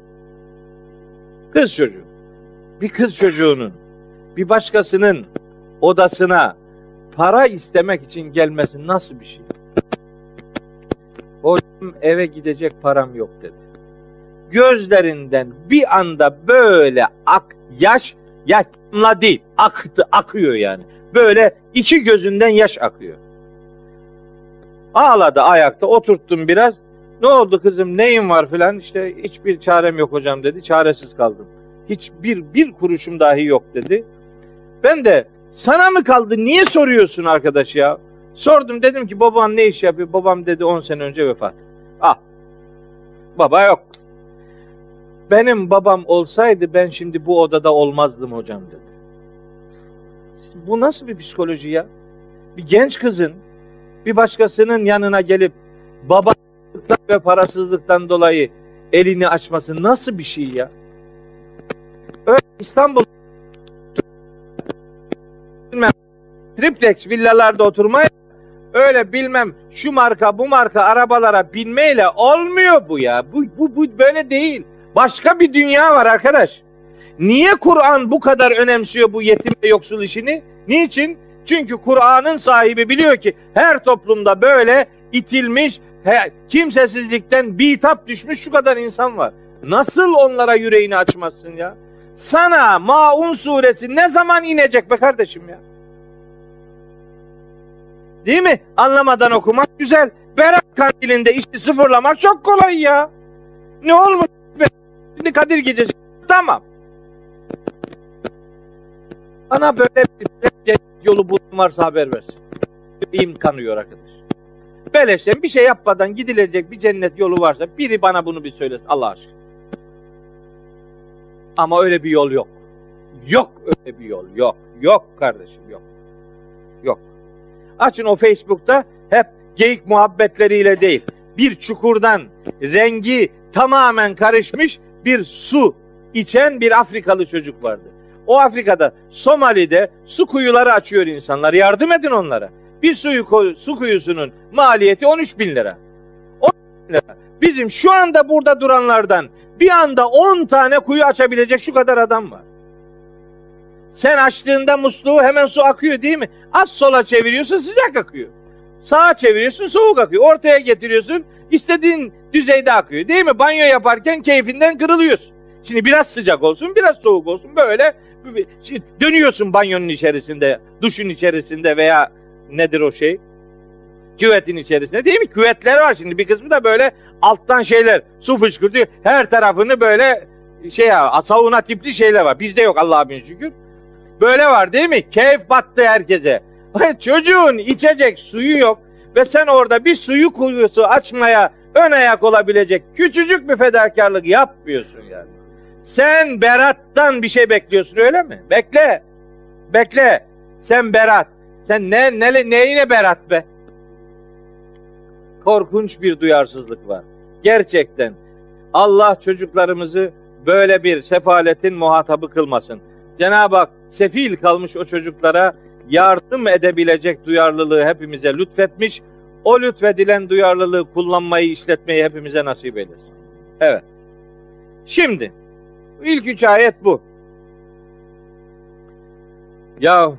Kız çocuğu. Bir kız çocuğunun bir başkasının odasına para istemek için gelmesi nasıl bir şey? Hocam eve gidecek param yok dedi. Gözlerinden bir anda böyle ak yaş yaşla değil aktı akıyor yani. Böyle iki gözünden yaş akıyor. Ağladı ayakta oturttum biraz. Ne oldu kızım neyin var filan işte hiçbir çarem yok hocam dedi. Çaresiz kaldım. Hiçbir bir kuruşum dahi yok dedi. Ben de sana mı kaldı niye soruyorsun arkadaş ya? Sordum dedim ki baban ne iş yapıyor? Babam dedi 10 sene önce vefat. Ah. Baba yok. Benim babam olsaydı ben şimdi bu odada olmazdım hocam dedi. Bu nasıl bir psikoloji ya? Bir genç kızın bir başkasının yanına gelip babalıktan ve parasızlıktan dolayı elini açması nasıl bir şey ya? Öyle İstanbul bilmem triplex villalarda oturmaya öyle bilmem şu marka bu marka arabalara binmeyle olmuyor bu ya. Bu, bu, bu böyle değil. Başka bir dünya var arkadaş. Niye Kur'an bu kadar önemsiyor bu yetim ve yoksul işini? Niçin? Çünkü Kur'an'ın sahibi biliyor ki her toplumda böyle itilmiş, he, kimsesizlikten bitap düşmüş şu kadar insan var. Nasıl onlara yüreğini açmazsın ya? Sana Maun suresi ne zaman inecek be kardeşim ya? Değil mi? Anlamadan okumak güzel. Berat kandilinde işi sıfırlamak çok kolay ya. Ne olmuş? Kadir gecesi. Tamam. Bana böyle bir yolu bulan varsa haber versin. İyim kanıyor arkadaş. Beleşten bir şey yapmadan gidilecek bir cennet yolu varsa biri bana bunu bir söylesin Allah aşkına. Ama öyle bir yol yok. Yok öyle bir yol. Yok. Yok kardeşim yok. Yok. Açın o Facebook'ta hep geyik muhabbetleriyle değil. Bir çukurdan rengi tamamen karışmış bir su içen bir Afrikalı çocuk vardı. O Afrika'da Somali'de su kuyuları açıyor insanlar. Yardım edin onlara. Bir suyu, su kuyusunun maliyeti 13 bin lira. 10 bin lira. Bizim şu anda burada duranlardan bir anda 10 tane kuyu açabilecek şu kadar adam var. Sen açtığında musluğu hemen su akıyor değil mi? Az sola çeviriyorsun sıcak akıyor. Sağa çeviriyorsun soğuk akıyor. Ortaya getiriyorsun istediğin düzeyde akıyor değil mi? Banyo yaparken keyfinden kırılıyorsun. Şimdi biraz sıcak olsun biraz soğuk olsun böyle dönüyorsun banyonun içerisinde, duşun içerisinde veya nedir o şey? Küvetin içerisinde değil mi? Küvetler var şimdi bir kısmı da böyle alttan şeyler su fışkırtıyor. Her tarafını böyle şey ya sauna tipli şeyler var. Bizde yok Allah'a bin şükür. Böyle var değil mi? Keyif battı herkese. Çocuğun içecek suyu yok ve sen orada bir suyu kuyusu açmaya ön ayak olabilecek küçücük bir fedakarlık yapmıyorsun yani. Sen Berat'tan bir şey bekliyorsun öyle mi? Bekle. Bekle. Sen Berat. Sen ne, ne neyine Berat be? Korkunç bir duyarsızlık var. Gerçekten. Allah çocuklarımızı böyle bir sefaletin muhatabı kılmasın. Cenab-ı Hak sefil kalmış o çocuklara yardım edebilecek duyarlılığı hepimize lütfetmiş. O lütfedilen duyarlılığı kullanmayı, işletmeyi hepimize nasip eylesin. Evet. Şimdi ilk üç ayet bu. Ya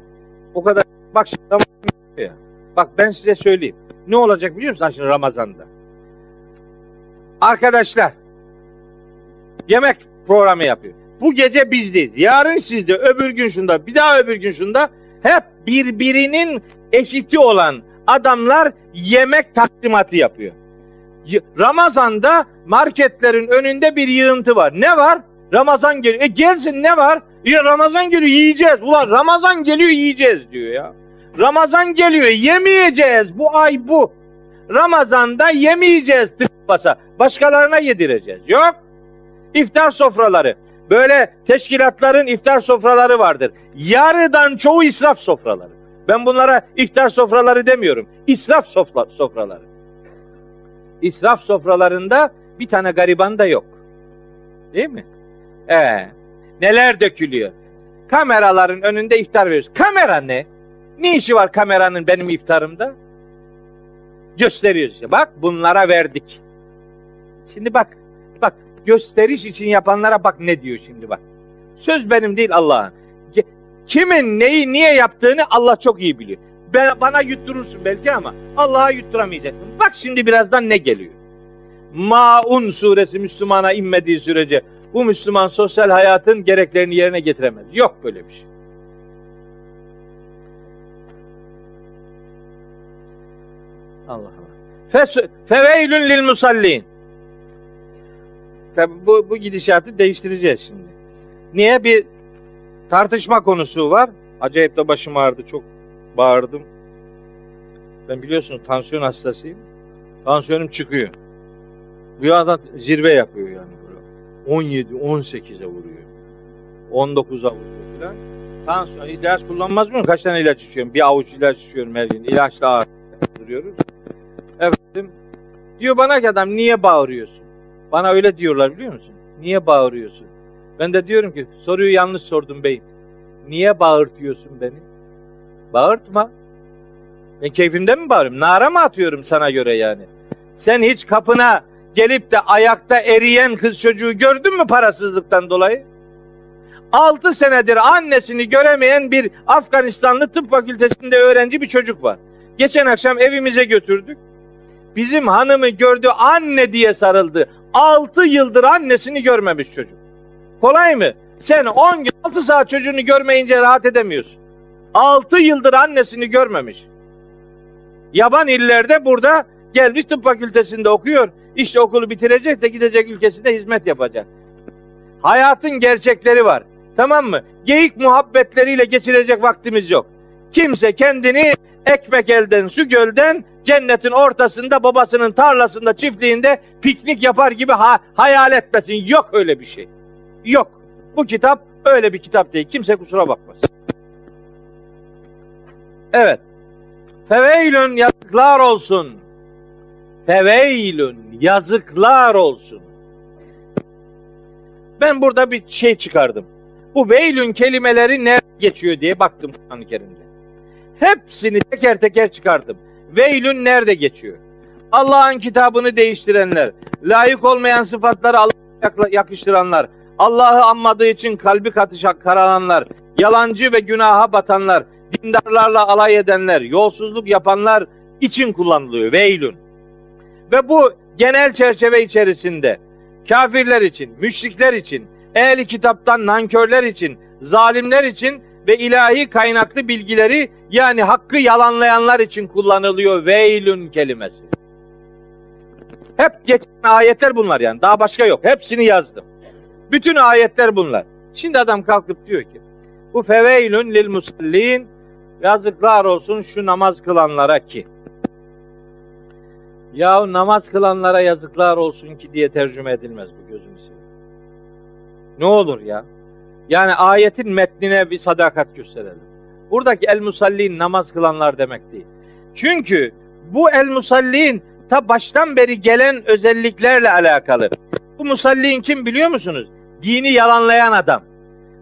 o kadar bak şimdi. Bak ben size söyleyeyim. Ne olacak biliyor musun şimdi Ramazan'da? Arkadaşlar yemek programı yapıyor. Bu gece bizdeyiz. Yarın sizde, öbür gün şunda, bir daha öbür gün şunda hep birbirinin eşiti olan adamlar yemek takdimatı yapıyor. Ramazan'da marketlerin önünde bir yığıntı var. Ne var? Ramazan geliyor. E gelsin ne var? Ya Ramazan geliyor yiyeceğiz. Ulan Ramazan geliyor yiyeceğiz diyor ya. Ramazan geliyor yemeyeceğiz. Bu ay bu. Ramazan'da yemeyeceğiz tıkbasa. Başkalarına yedireceğiz. Yok. İftar sofraları. Böyle teşkilatların iftar sofraları vardır. Yarıdan çoğu israf sofraları. Ben bunlara iftar sofraları demiyorum. İsraf sofra, sofraları. İsraf sofralarında bir tane gariban da yok. Değil mi? Ee, neler dökülüyor? Kameraların önünde iftar veriyoruz. Kamera ne? Ne işi var kameranın benim iftarımda? Gösteriyoruz. Bak bunlara verdik. Şimdi bak. Gösteriş için yapanlara bak ne diyor şimdi bak. Söz benim değil Allah'ın. Kimin neyi niye yaptığını Allah çok iyi biliyor. Ben, bana yutturursun belki ama Allah'a yutturamayacaksın. Bak şimdi birazdan ne geliyor. Maun suresi Müslümana inmediği sürece bu Müslüman sosyal hayatın gereklerini yerine getiremez. Yok böyle bir şey. Allah Allah. Feveylün lil musallin. Tabi bu, bu gidişatı değiştireceğiz şimdi. Niye? Bir tartışma konusu var. Acayip de başım ağrıdı. Çok bağırdım. Ben biliyorsunuz tansiyon hastasıyım. Tansiyonum çıkıyor. Bu adam zirve yapıyor yani. Böyle. 17, 18'e vuruyor. 19'a vuruyor falan. Tansiyon, ilaç kullanmaz mıyım? Kaç tane ilaç içiyorum? Bir avuç ilaç içiyorum her gün. İlaçla ağrıyor. Efendim, diyor bana ki adam niye bağırıyorsun? Bana öyle diyorlar biliyor musun? Niye bağırıyorsun? Ben de diyorum ki soruyu yanlış sordum beyim. Niye bağırtıyorsun beni? Bağırtma. Ben keyfimden mi bağırıyorum? Nara mı atıyorum sana göre yani? Sen hiç kapına gelip de ayakta eriyen kız çocuğu gördün mü parasızlıktan dolayı? 6 senedir annesini göremeyen bir Afganistanlı tıp fakültesinde öğrenci bir çocuk var. Geçen akşam evimize götürdük. Bizim hanımı gördü anne diye sarıldı. 6 yıldır annesini görmemiş çocuk. Kolay mı? Sen 10 gün 6 saat çocuğunu görmeyince rahat edemiyorsun. 6 yıldır annesini görmemiş. Yaban illerde burada gelmiş tıp fakültesinde okuyor. İşte okulu bitirecek de gidecek ülkesinde hizmet yapacak. Hayatın gerçekleri var. Tamam mı? Geyik muhabbetleriyle geçirecek vaktimiz yok. Kimse kendini ekmek elden, su gölden, cennetin ortasında, babasının tarlasında, çiftliğinde piknik yapar gibi ha- hayal etmesin. Yok öyle bir şey. Yok. Bu kitap öyle bir kitap değil. Kimse kusura bakmasın. Evet. Feveylün yazıklar olsun. Feveylün yazıklar olsun. Ben burada bir şey çıkardım. Bu veylün kelimeleri nerede geçiyor diye baktım Kur'an-ı Kerim'de. Hepsini teker teker çıkardım. Veylün nerede geçiyor? Allah'ın kitabını değiştirenler, layık olmayan sıfatları Allah'a yakıştıranlar, Allah'ı anmadığı için kalbi katışak karalanlar, yalancı ve günaha batanlar, dindarlarla alay edenler, yolsuzluk yapanlar için kullanılıyor veylün. Ve bu genel çerçeve içerisinde kafirler için, müşrikler için, ehli kitaptan nankörler için, zalimler için ve ilahi kaynaklı bilgileri yani hakkı yalanlayanlar için kullanılıyor veylün kelimesi. Hep geçen ayetler bunlar yani. Daha başka yok. Hepsini yazdım. Bütün ayetler bunlar. Şimdi adam kalkıp diyor ki bu feveylün lil musallin yazıklar olsun şu namaz kılanlara ki. Ya namaz kılanlara yazıklar olsun ki diye tercüme edilmez bu seveyim. Ne olur ya. Yani ayetin metnine bir sadakat gösterelim. Buradaki el musallin namaz kılanlar demek değil. Çünkü bu el musallin ta baştan beri gelen özelliklerle alakalı. Bu musallin kim biliyor musunuz? Dini yalanlayan adam.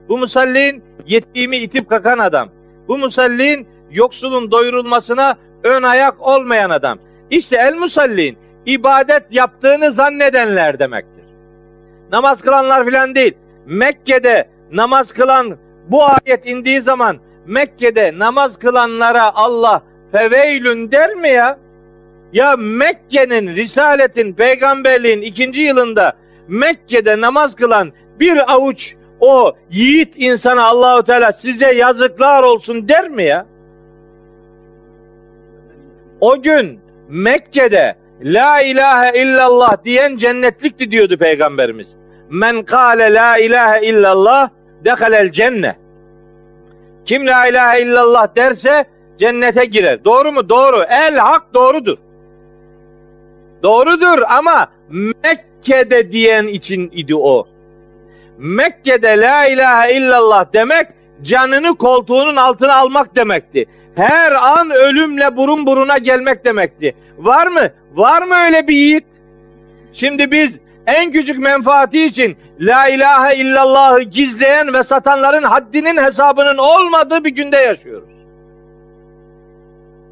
Bu musallin yetimi itip kakan adam. Bu musallin yoksulun doyurulmasına ön ayak olmayan adam. İşte el musallin ibadet yaptığını zannedenler demektir. Namaz kılanlar filan değil. Mekke'de namaz kılan bu ayet indiği zaman Mekke'de namaz kılanlara Allah feveylün der mi ya? Ya Mekke'nin, Risaletin, peygamberliğin ikinci yılında Mekke'de namaz kılan bir avuç o yiğit insana Allahu Teala size yazıklar olsun der mi ya? O gün Mekke'de La ilahe illallah diyen cennetlikti diyordu peygamberimiz. Men kâle la ilahe illallah dehalel cenne. Kim la ilahe illallah derse cennete girer. Doğru mu? Doğru. El hak doğrudur. Doğrudur ama Mekke'de diyen için idi o. Mekke'de la ilahe illallah demek canını koltuğunun altına almak demekti. Her an ölümle burun buruna gelmek demekti. Var mı? Var mı öyle bir yiğit? Şimdi biz en küçük menfaati için la ilahe illallahı gizleyen ve satanların haddinin hesabının olmadığı bir günde yaşıyoruz.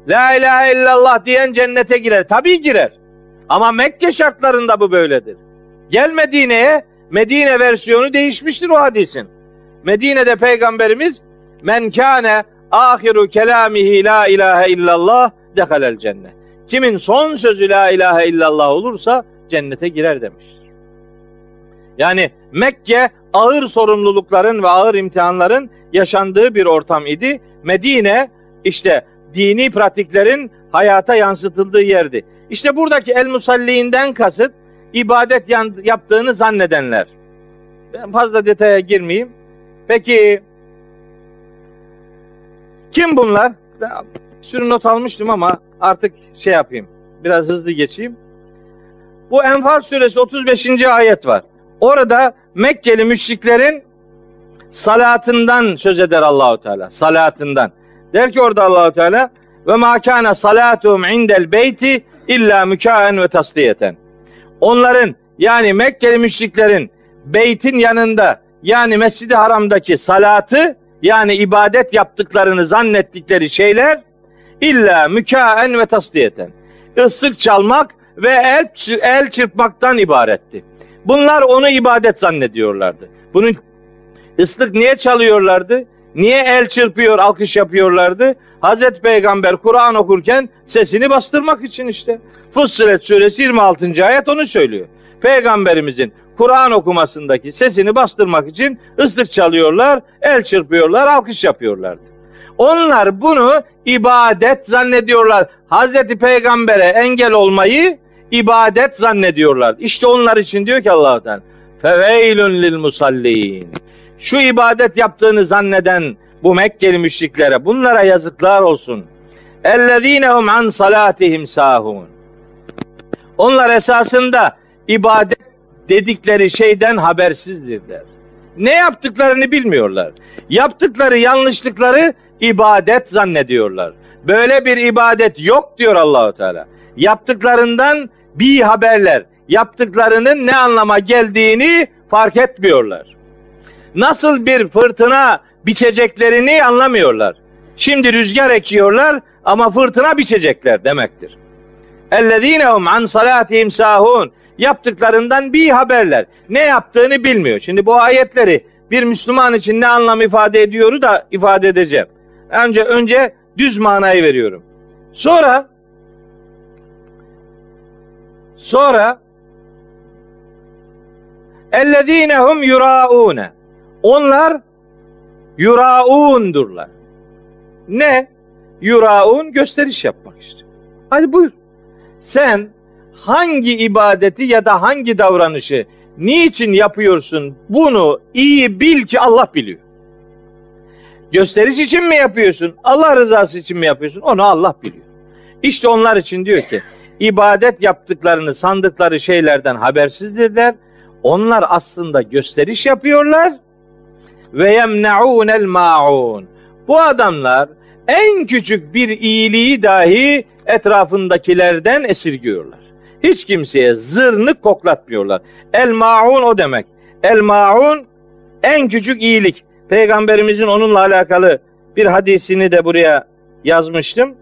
La ilahe illallah diyen cennete girer. Tabii girer. Ama Mekke şartlarında bu böyledir. Gel Medine'ye Medine versiyonu değişmiştir o hadisin. Medine'de peygamberimiz men kâne ahiru kelamihi la ilahe illallah dehalel cennet. Kimin son sözü la ilahe illallah olursa cennete girer demiştir. Yani Mekke ağır sorumlulukların ve ağır imtihanların yaşandığı bir ortam idi. Medine işte dini pratiklerin hayata yansıtıldığı yerdi. İşte buradaki el musalliğinden kasıt ibadet yaptığını zannedenler. Ben fazla detaya girmeyeyim. Peki kim bunlar? Sürü not almıştım ama artık şey yapayım. Biraz hızlı geçeyim. Bu Enfal suresi 35. ayet var. Orada Mekkeli müşriklerin salatından söz eder Allahu Teala. Salatından. Der ki orada Allahu Teala ve ma kana salatuhum indel beyti illa mükaen ve tasliyeten. Onların yani Mekkeli müşriklerin beytin yanında yani Mescid-i Haram'daki salatı yani ibadet yaptıklarını zannettikleri şeyler illa mükaen ve tasliyeten. Islık çalmak ve el, el çırpmaktan ibaretti. Bunlar onu ibadet zannediyorlardı. Bunun ıslık niye çalıyorlardı? Niye el çırpıyor, alkış yapıyorlardı? Hazreti Peygamber Kur'an okurken sesini bastırmak için işte. Fussilet suresi 26. ayet onu söylüyor. Peygamberimizin Kur'an okumasındaki sesini bastırmak için ıslık çalıyorlar, el çırpıyorlar, alkış yapıyorlardı. Onlar bunu ibadet zannediyorlar. Hazreti Peygamber'e engel olmayı ibadet zannediyorlar. İşte onlar için diyor ki Allah Teala feveylün lil musallin. Şu ibadet yaptığını zanneden bu Mekkeli müşriklere bunlara yazıklar olsun. Ellezinehum an salatihim sahun. Onlar esasında ibadet dedikleri şeyden habersizdirler. Ne yaptıklarını bilmiyorlar. Yaptıkları yanlışlıkları ibadet zannediyorlar. Böyle bir ibadet yok diyor Allahu Teala. Yaptıklarından bir haberler, yaptıklarının ne anlama geldiğini fark etmiyorlar. Nasıl bir fırtına biçeceklerini anlamıyorlar. Şimdi rüzgar ekiyorlar ama fırtına biçecekler demektir. Ellezinehum an salatihim sahun. Yaptıklarından bir haberler. Ne yaptığını bilmiyor. Şimdi bu ayetleri bir Müslüman için ne anlam ifade ediyoru da ifade edeceğim. Önce önce düz manayı veriyorum. Sonra sonra ellezinehum yuraune. Onlar yuraundurlar. Ne? Yuraun gösteriş yapmak işte. Hadi buyur. Sen hangi ibadeti ya da hangi davranışı niçin yapıyorsun bunu iyi bil ki Allah biliyor. Gösteriş için mi yapıyorsun? Allah rızası için mi yapıyorsun? Onu Allah biliyor. İşte onlar için diyor ki ibadet yaptıklarını sandıkları şeylerden habersizdirler. Onlar aslında gösteriş yapıyorlar ve yemnaunel maun. Bu adamlar en küçük bir iyiliği dahi etrafındakilerden esirgiyorlar. Hiç kimseye zırnık koklatmıyorlar. El maun o demek. El maun en küçük iyilik. Peygamberimizin onunla alakalı bir hadisini de buraya yazmıştım.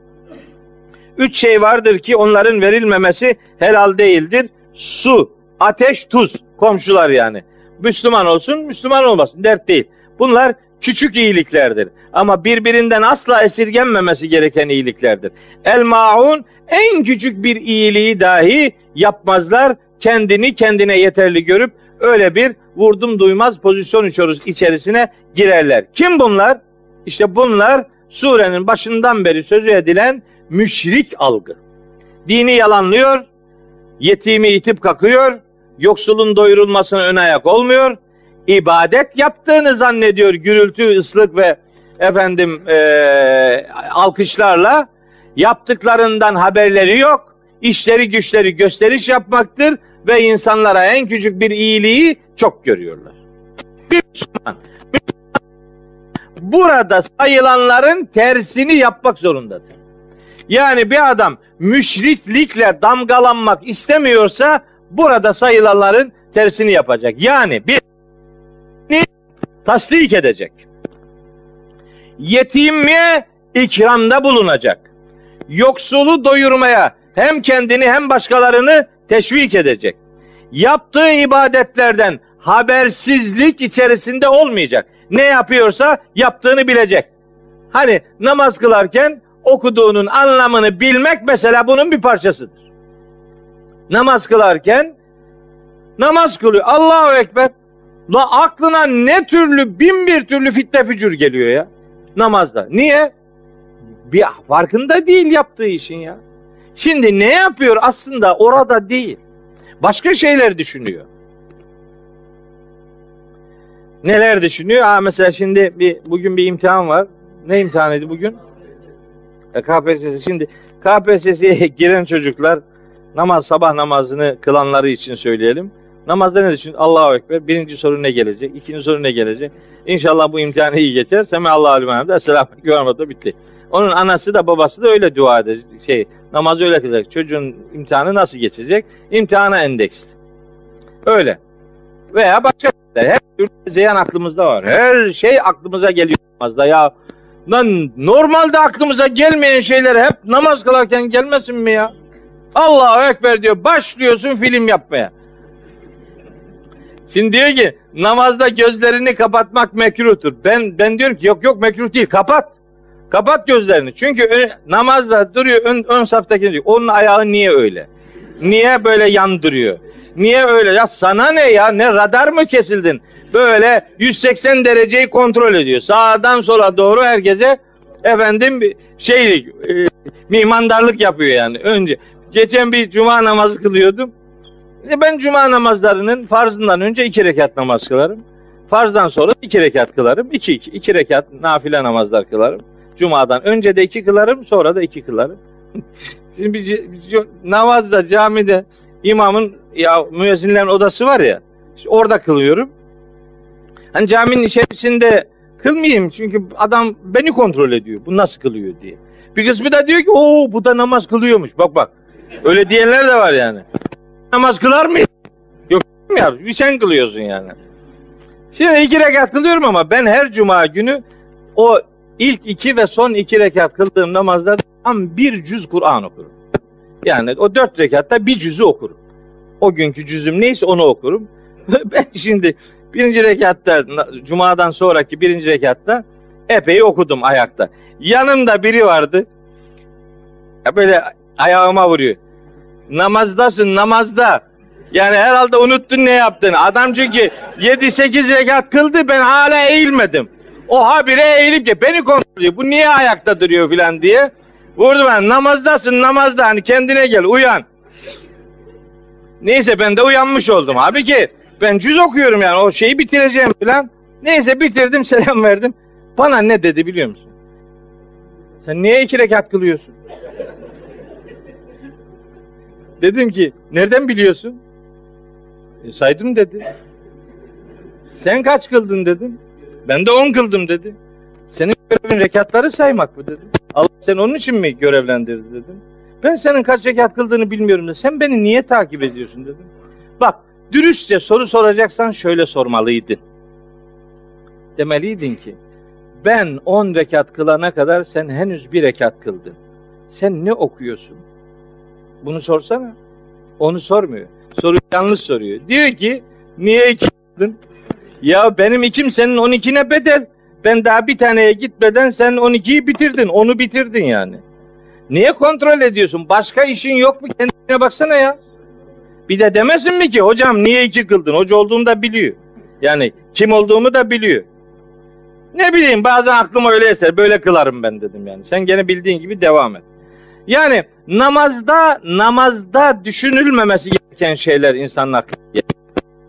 Üç şey vardır ki onların verilmemesi helal değildir. Su, ateş, tuz. Komşular yani. Müslüman olsun, Müslüman olmasın. Dert değil. Bunlar küçük iyiliklerdir. Ama birbirinden asla esirgenmemesi gereken iyiliklerdir. El maun en küçük bir iyiliği dahi yapmazlar. Kendini kendine yeterli görüp öyle bir vurdum duymaz pozisyon içerisine girerler. Kim bunlar? İşte bunlar surenin başından beri sözü edilen müşrik algı. Dini yalanlıyor, yetimi itip kakıyor, yoksulun doyurulmasına ön ayak olmuyor, ibadet yaptığını zannediyor gürültü, ıslık ve efendim e, alkışlarla yaptıklarından haberleri yok. İşleri güçleri gösteriş yapmaktır ve insanlara en küçük bir iyiliği çok görüyorlar. Bir Müslüman, burada sayılanların tersini yapmak zorundadır. Yani bir adam müşriklikle damgalanmak istemiyorsa burada sayılanların tersini yapacak. Yani bir tasdik edecek. Yetimiye ikramda bulunacak. Yoksulu doyurmaya hem kendini hem başkalarını teşvik edecek. Yaptığı ibadetlerden habersizlik içerisinde olmayacak. Ne yapıyorsa yaptığını bilecek. Hani namaz kılarken okuduğunun anlamını bilmek mesela bunun bir parçasıdır. Namaz kılarken namaz kılıyor. Allahu Ekber. La aklına ne türlü bin bir türlü fitne fücur geliyor ya namazda. Niye? Bir farkında değil yaptığı işin ya. Şimdi ne yapıyor aslında orada değil. Başka şeyler düşünüyor. Neler düşünüyor? Ha mesela şimdi bir bugün bir imtihan var. Ne imtihanıydı bugün? E, KPSS. Şimdi KPSS'ye giren çocuklar namaz sabah namazını kılanları için söyleyelim. Namazda ne düşün? Allahu Ekber. Birinci soru ne gelecek? İkinci soru ne gelecek? İnşallah bu imtihanı iyi geçer. Semi Allahu Aleyhi ve Selamun Aleyküm bitti. Onun anası da babası da öyle dua edecek. Şey, namazı öyle kılacak. Çocuğun imtihanı nasıl geçecek? İmtihana endeksli. Öyle. Veya başka şeyler. Her türlü zeyan aklımızda var. Her şey aklımıza geliyor namazda ya. Lan normalde aklımıza gelmeyen şeyler hep namaz kılarken gelmesin mi ya? Allahu Ekber diyor. Başlıyorsun film yapmaya. Şimdi diyor ki namazda gözlerini kapatmak mekruhtur. Ben ben diyorum ki yok yok mekruh değil kapat. Kapat gözlerini. Çünkü ön, namazda duruyor ön, ön saftaki diyor. Onun ayağı niye öyle? Niye böyle yandırıyor? Niye öyle? Ya sana ne ya? Ne radar mı kesildin? Böyle 180 dereceyi kontrol ediyor. Sağdan sola doğru herkese efendim şeylik e, mimandarlık yapıyor yani. Önce geçen bir cuma namazı kılıyordum. E ben cuma namazlarının farzından önce iki rekat namaz kılarım. Farzdan sonra iki rekat kılarım. İki, iki, iki rekat nafile namazlar kılarım. Cumadan önce de iki kılarım sonra da iki kılarım. Şimdi bir, namazda camide imamın ya müezzinlerin odası var ya işte orada kılıyorum. Hani caminin içerisinde kılmayayım çünkü adam beni kontrol ediyor. Bu nasıl kılıyor diye. Bir kısmı da diyor ki o bu da namaz kılıyormuş. Bak bak. Öyle diyenler de var yani namaz kılar mı? Yok ya sen kılıyorsun yani. Şimdi iki rekat kılıyorum ama ben her cuma günü o ilk iki ve son iki rekat kıldığım namazda tam bir cüz Kur'an okurum. Yani o dört rekatta bir cüzü okurum. O günkü cüzüm neyse onu okurum. ben şimdi birinci rekatta cumadan sonraki birinci rekatta epey okudum ayakta. Yanımda biri vardı. Böyle ayağıma vuruyor. Namazdasın namazda. Yani herhalde unuttun ne yaptığını. Adam çünkü 7-8 rekat kıldı ben hala eğilmedim. O habire eğilip ki beni kontrol ediyor. Bu niye ayakta duruyor filan diye. Vurdu ben namazdasın namazda hani kendine gel uyan. Neyse ben de uyanmış oldum. Abi ki ben cüz okuyorum yani o şeyi bitireceğim filan. Neyse bitirdim selam verdim. Bana ne dedi biliyor musun? Sen niye iki rekat kılıyorsun? Dedim ki nereden biliyorsun? E, saydım dedi. Sen kaç kıldın dedim. Ben de on kıldım dedi. Senin görevin rekatları saymak mı dedim. Allah sen onun için mi görevlendirdi dedim. Ben senin kaç rekat kıldığını bilmiyorum da sen beni niye takip ediyorsun dedim. Bak dürüstçe soru soracaksan şöyle sormalıydın. Demeliydin ki ben on rekat kılana kadar sen henüz bir rekat kıldın. Sen ne okuyorsun? Bunu sorsana. Onu sormuyor. Soruyu yanlış soruyor. Diyor ki niye iki yaptın? Ya benim ikim senin on ikine bedel. Ben daha bir taneye gitmeden sen on ikiyi bitirdin. Onu bitirdin yani. Niye kontrol ediyorsun? Başka işin yok mu? Kendine baksana ya. Bir de demesin mi ki hocam niye iki kıldın? Hoca olduğunu da biliyor. Yani kim olduğumu da biliyor. Ne bileyim bazen aklım öyle eser. Böyle kılarım ben dedim yani. Sen gene bildiğin gibi devam et. Yani namazda namazda düşünülmemesi gereken şeyler insanın aklına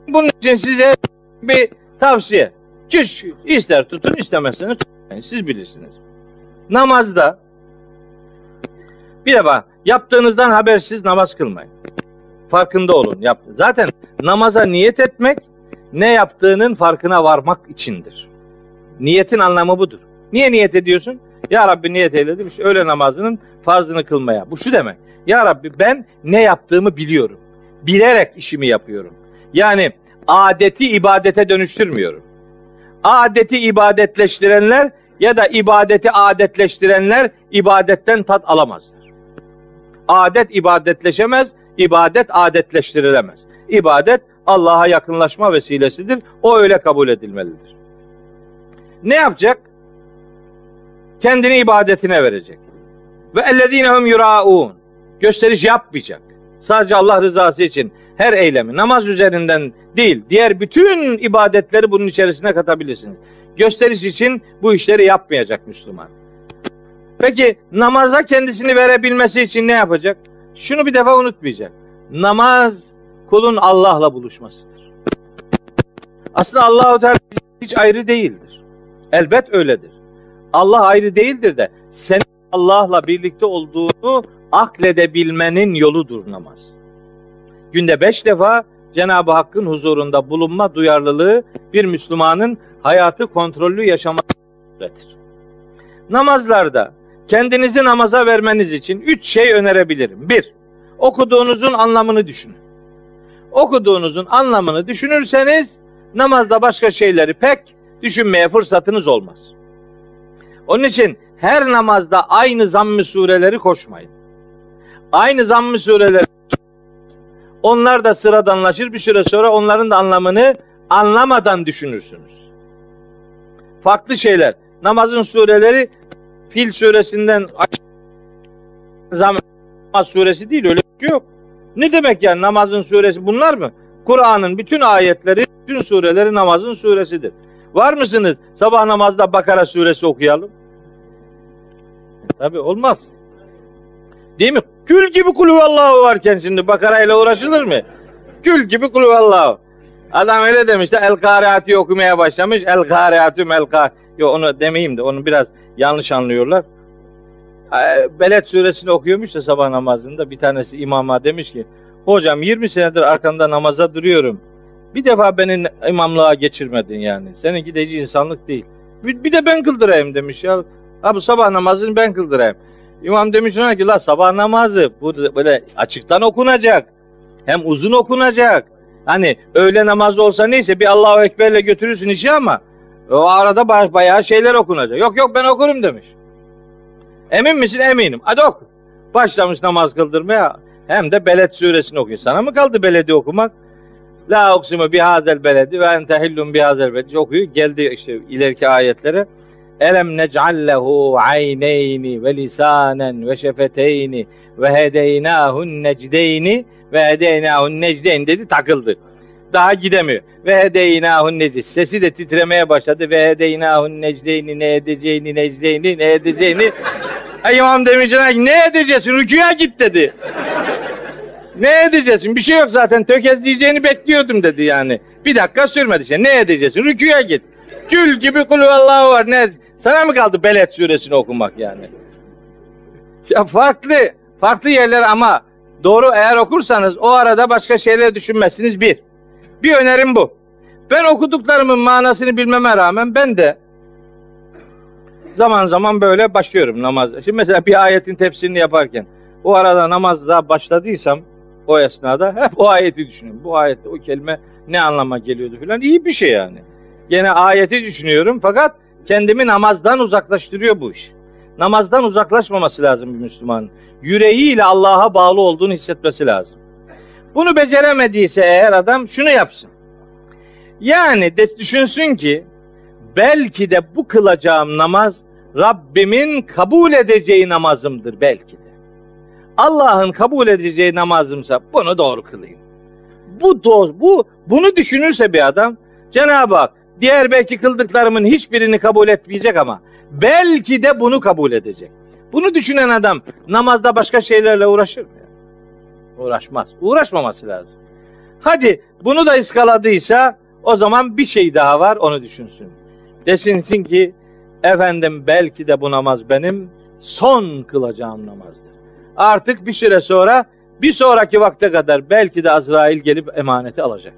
Bunun için size bir tavsiye. Çiş ister tutun istemezseniz tutmayın. Siz bilirsiniz. Namazda bir defa yaptığınızdan habersiz namaz kılmayın. Farkında olun. Yap. Zaten namaza niyet etmek ne yaptığının farkına varmak içindir. Niyetin anlamı budur. Niye niyet ediyorsun? Ya Rabbi niyet eyledim işte öğle namazının farzını kılmaya. Bu şu demek. Ya Rabbi ben ne yaptığımı biliyorum. bilerek işimi yapıyorum. Yani adeti ibadete dönüştürmüyorum. Adeti ibadetleştirenler ya da ibadeti adetleştirenler ibadetten tat alamazlar. Adet ibadetleşemez, ibadet adetleştirilemez. İbadet Allah'a yakınlaşma vesilesidir. O öyle kabul edilmelidir. Ne yapacak? Kendini ibadetine verecek. Ve ellezinehum yuraun. Gösteriş yapmayacak. Sadece Allah rızası için her eylemi namaz üzerinden değil, diğer bütün ibadetleri bunun içerisine katabilirsiniz. Gösteriş için bu işleri yapmayacak Müslüman. Peki namaza kendisini verebilmesi için ne yapacak? Şunu bir defa unutmayacak. Namaz kulun Allah'la buluşmasıdır. Aslında Allahu Teala hiç ayrı değildir. Elbet öyledir. Allah ayrı değildir de senin Allah'la birlikte olduğunu akledebilmenin yoludur namaz. Günde beş defa Cenab-ı Hakk'ın huzurunda bulunma duyarlılığı bir Müslümanın hayatı kontrollü yaşaması öğretir. Namazlarda kendinizi namaza vermeniz için üç şey önerebilirim. Bir, okuduğunuzun anlamını düşünün. Okuduğunuzun anlamını düşünürseniz namazda başka şeyleri pek düşünmeye fırsatınız olmaz. Onun için her namazda aynı zamm-ı sureleri koşmayın. Aynı zamm-ı sureleri onlar da sıradanlaşır bir süre sonra onların da anlamını anlamadan düşünürsünüz. Farklı şeyler. Namazın sureleri Fil suresinden Namaz suresi değil öyle bir şey yok. Ne demek yani namazın suresi bunlar mı? Kur'an'ın bütün ayetleri, bütün sureleri namazın suresidir. Var mısınız? Sabah namazda Bakara suresi okuyalım. Tabi olmaz. Değil mi? Gül gibi kulüvallahu varken şimdi Bakara ile uğraşılır mı? Gül gibi kulüvallahu. Adam öyle demiş de El Kariat'i okumaya başlamış. El Kariatü Mel Yok onu demeyeyim de onu biraz yanlış anlıyorlar. Ee, Beled suresini okuyormuş da sabah namazında bir tanesi imama demiş ki hocam 20 senedir arkanda namaza duruyorum. Bir defa beni imamlığa geçirmedin yani. Senin gideci insanlık değil. Bir, bir de ben kıldırayım demiş ya. Ha bu sabah namazını ben kıldırayım. İmam demiş ona ki la sabah namazı bu böyle açıktan okunacak. Hem uzun okunacak. Hani öğle namazı olsa neyse bir Allahu Ekber'le götürürsün işi ama o arada bayağı şeyler okunacak. Yok yok ben okurum demiş. Emin misin? Eminim. Hadi oku. Başlamış namaz kıldırmaya hem de Beled suresini okuyor. Sana mı kaldı beledi okumak? La uksimu bihazel beledi ve ente hillun bihazel beledi okuyor. Geldi işte ileriki ayetlere. Elem nec'allehu ayneyni ve lisanen ve şefeteyni ve hedeynâhun necdeyni ve hedeynâhun necdeyn dedi takıldı. Daha gidemiyor. Ve hedeynâhun necdeyn. Sesi de titremeye başladı. Ve hedeynâhun necdeyni ne edeceğini necdeyni ne edeceğini. İmam demiş ne edeceksin? Rüküye git dedi. ne edeceksin? Bir şey yok zaten. Tökezleyeceğini bekliyordum dedi yani. Bir dakika sürmedi şey. Ne edeceksin? Rüküye git. Gül gibi kulu Allahu var. Ne sana mı kaldı Beled suresini okumak yani? Ya farklı, farklı yerler ama doğru eğer okursanız o arada başka şeyler düşünmezsiniz bir. Bir önerim bu. Ben okuduklarımın manasını bilmeme rağmen ben de zaman zaman böyle başlıyorum namazda. Şimdi mesela bir ayetin tefsirini yaparken o arada namazda başladıysam o esnada hep o ayeti düşünüyorum. Bu ayette o kelime ne anlama geliyordu falan. İyi bir şey yani. Gene ayeti düşünüyorum fakat kendimi namazdan uzaklaştırıyor bu iş. Namazdan uzaklaşmaması lazım bir Müslüman. Yüreğiyle Allah'a bağlı olduğunu hissetmesi lazım. Bunu beceremediyse eğer adam şunu yapsın. Yani de düşünsün ki belki de bu kılacağım namaz Rabbimin kabul edeceği namazımdır belki de. Allah'ın kabul edeceği namazımsa bunu doğru kılayım. Bu doz, bu bunu düşünürse bir adam Cenab-ı Hak Diğer belki kıldıklarımın hiçbirini kabul etmeyecek ama belki de bunu kabul edecek. Bunu düşünen adam namazda başka şeylerle uğraşır mı? Uğraşmaz. Uğraşmaması lazım. Hadi bunu da iskaladıysa o zaman bir şey daha var onu düşünsün. Desinsin ki efendim belki de bu namaz benim son kılacağım namazdır. Artık bir süre sonra bir sonraki vakte kadar belki de Azrail gelip emaneti alacak.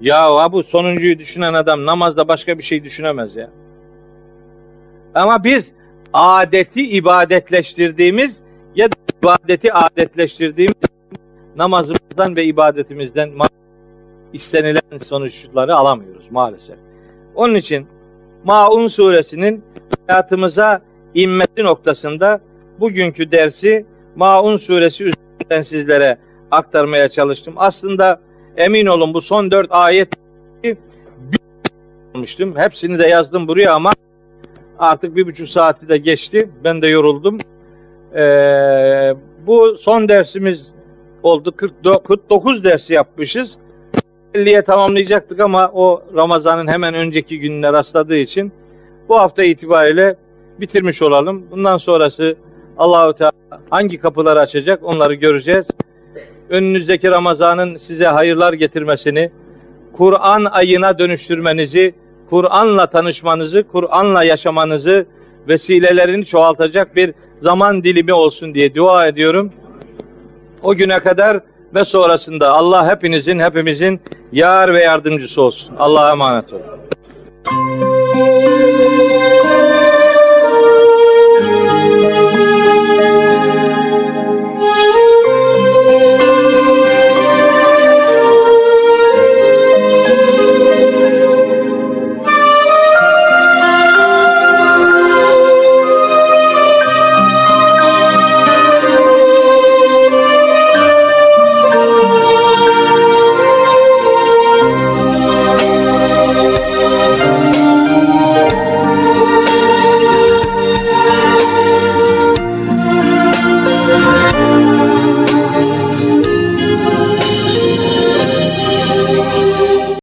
Ya bu sonuncuyu düşünen adam namazda başka bir şey düşünemez ya. Ama biz adeti ibadetleştirdiğimiz ya da ibadeti adetleştirdiğimiz namazımızdan ve ibadetimizden istenilen sonuçları alamıyoruz maalesef. Onun için Maun suresinin hayatımıza inmesi noktasında bugünkü dersi Maun suresi üzerinden sizlere aktarmaya çalıştım. Aslında emin olun bu son dört ayet almıştım. Hepsini de yazdım buraya ama artık bir buçuk saati de geçti. Ben de yoruldum. Ee, bu son dersimiz oldu. 49 ders yapmışız. 50'ye tamamlayacaktık ama o Ramazan'ın hemen önceki gününe rastladığı için bu hafta itibariyle bitirmiş olalım. Bundan sonrası Allahu Teala hangi kapıları açacak onları göreceğiz. Önünüzdeki Ramazan'ın size hayırlar getirmesini, Kur'an ayına dönüştürmenizi, Kur'an'la tanışmanızı, Kur'an'la yaşamanızı vesilelerini çoğaltacak bir zaman dilimi olsun diye dua ediyorum. O güne kadar ve sonrasında Allah hepinizin, hepimizin yar ve yardımcısı olsun. Allah'a emanet olun.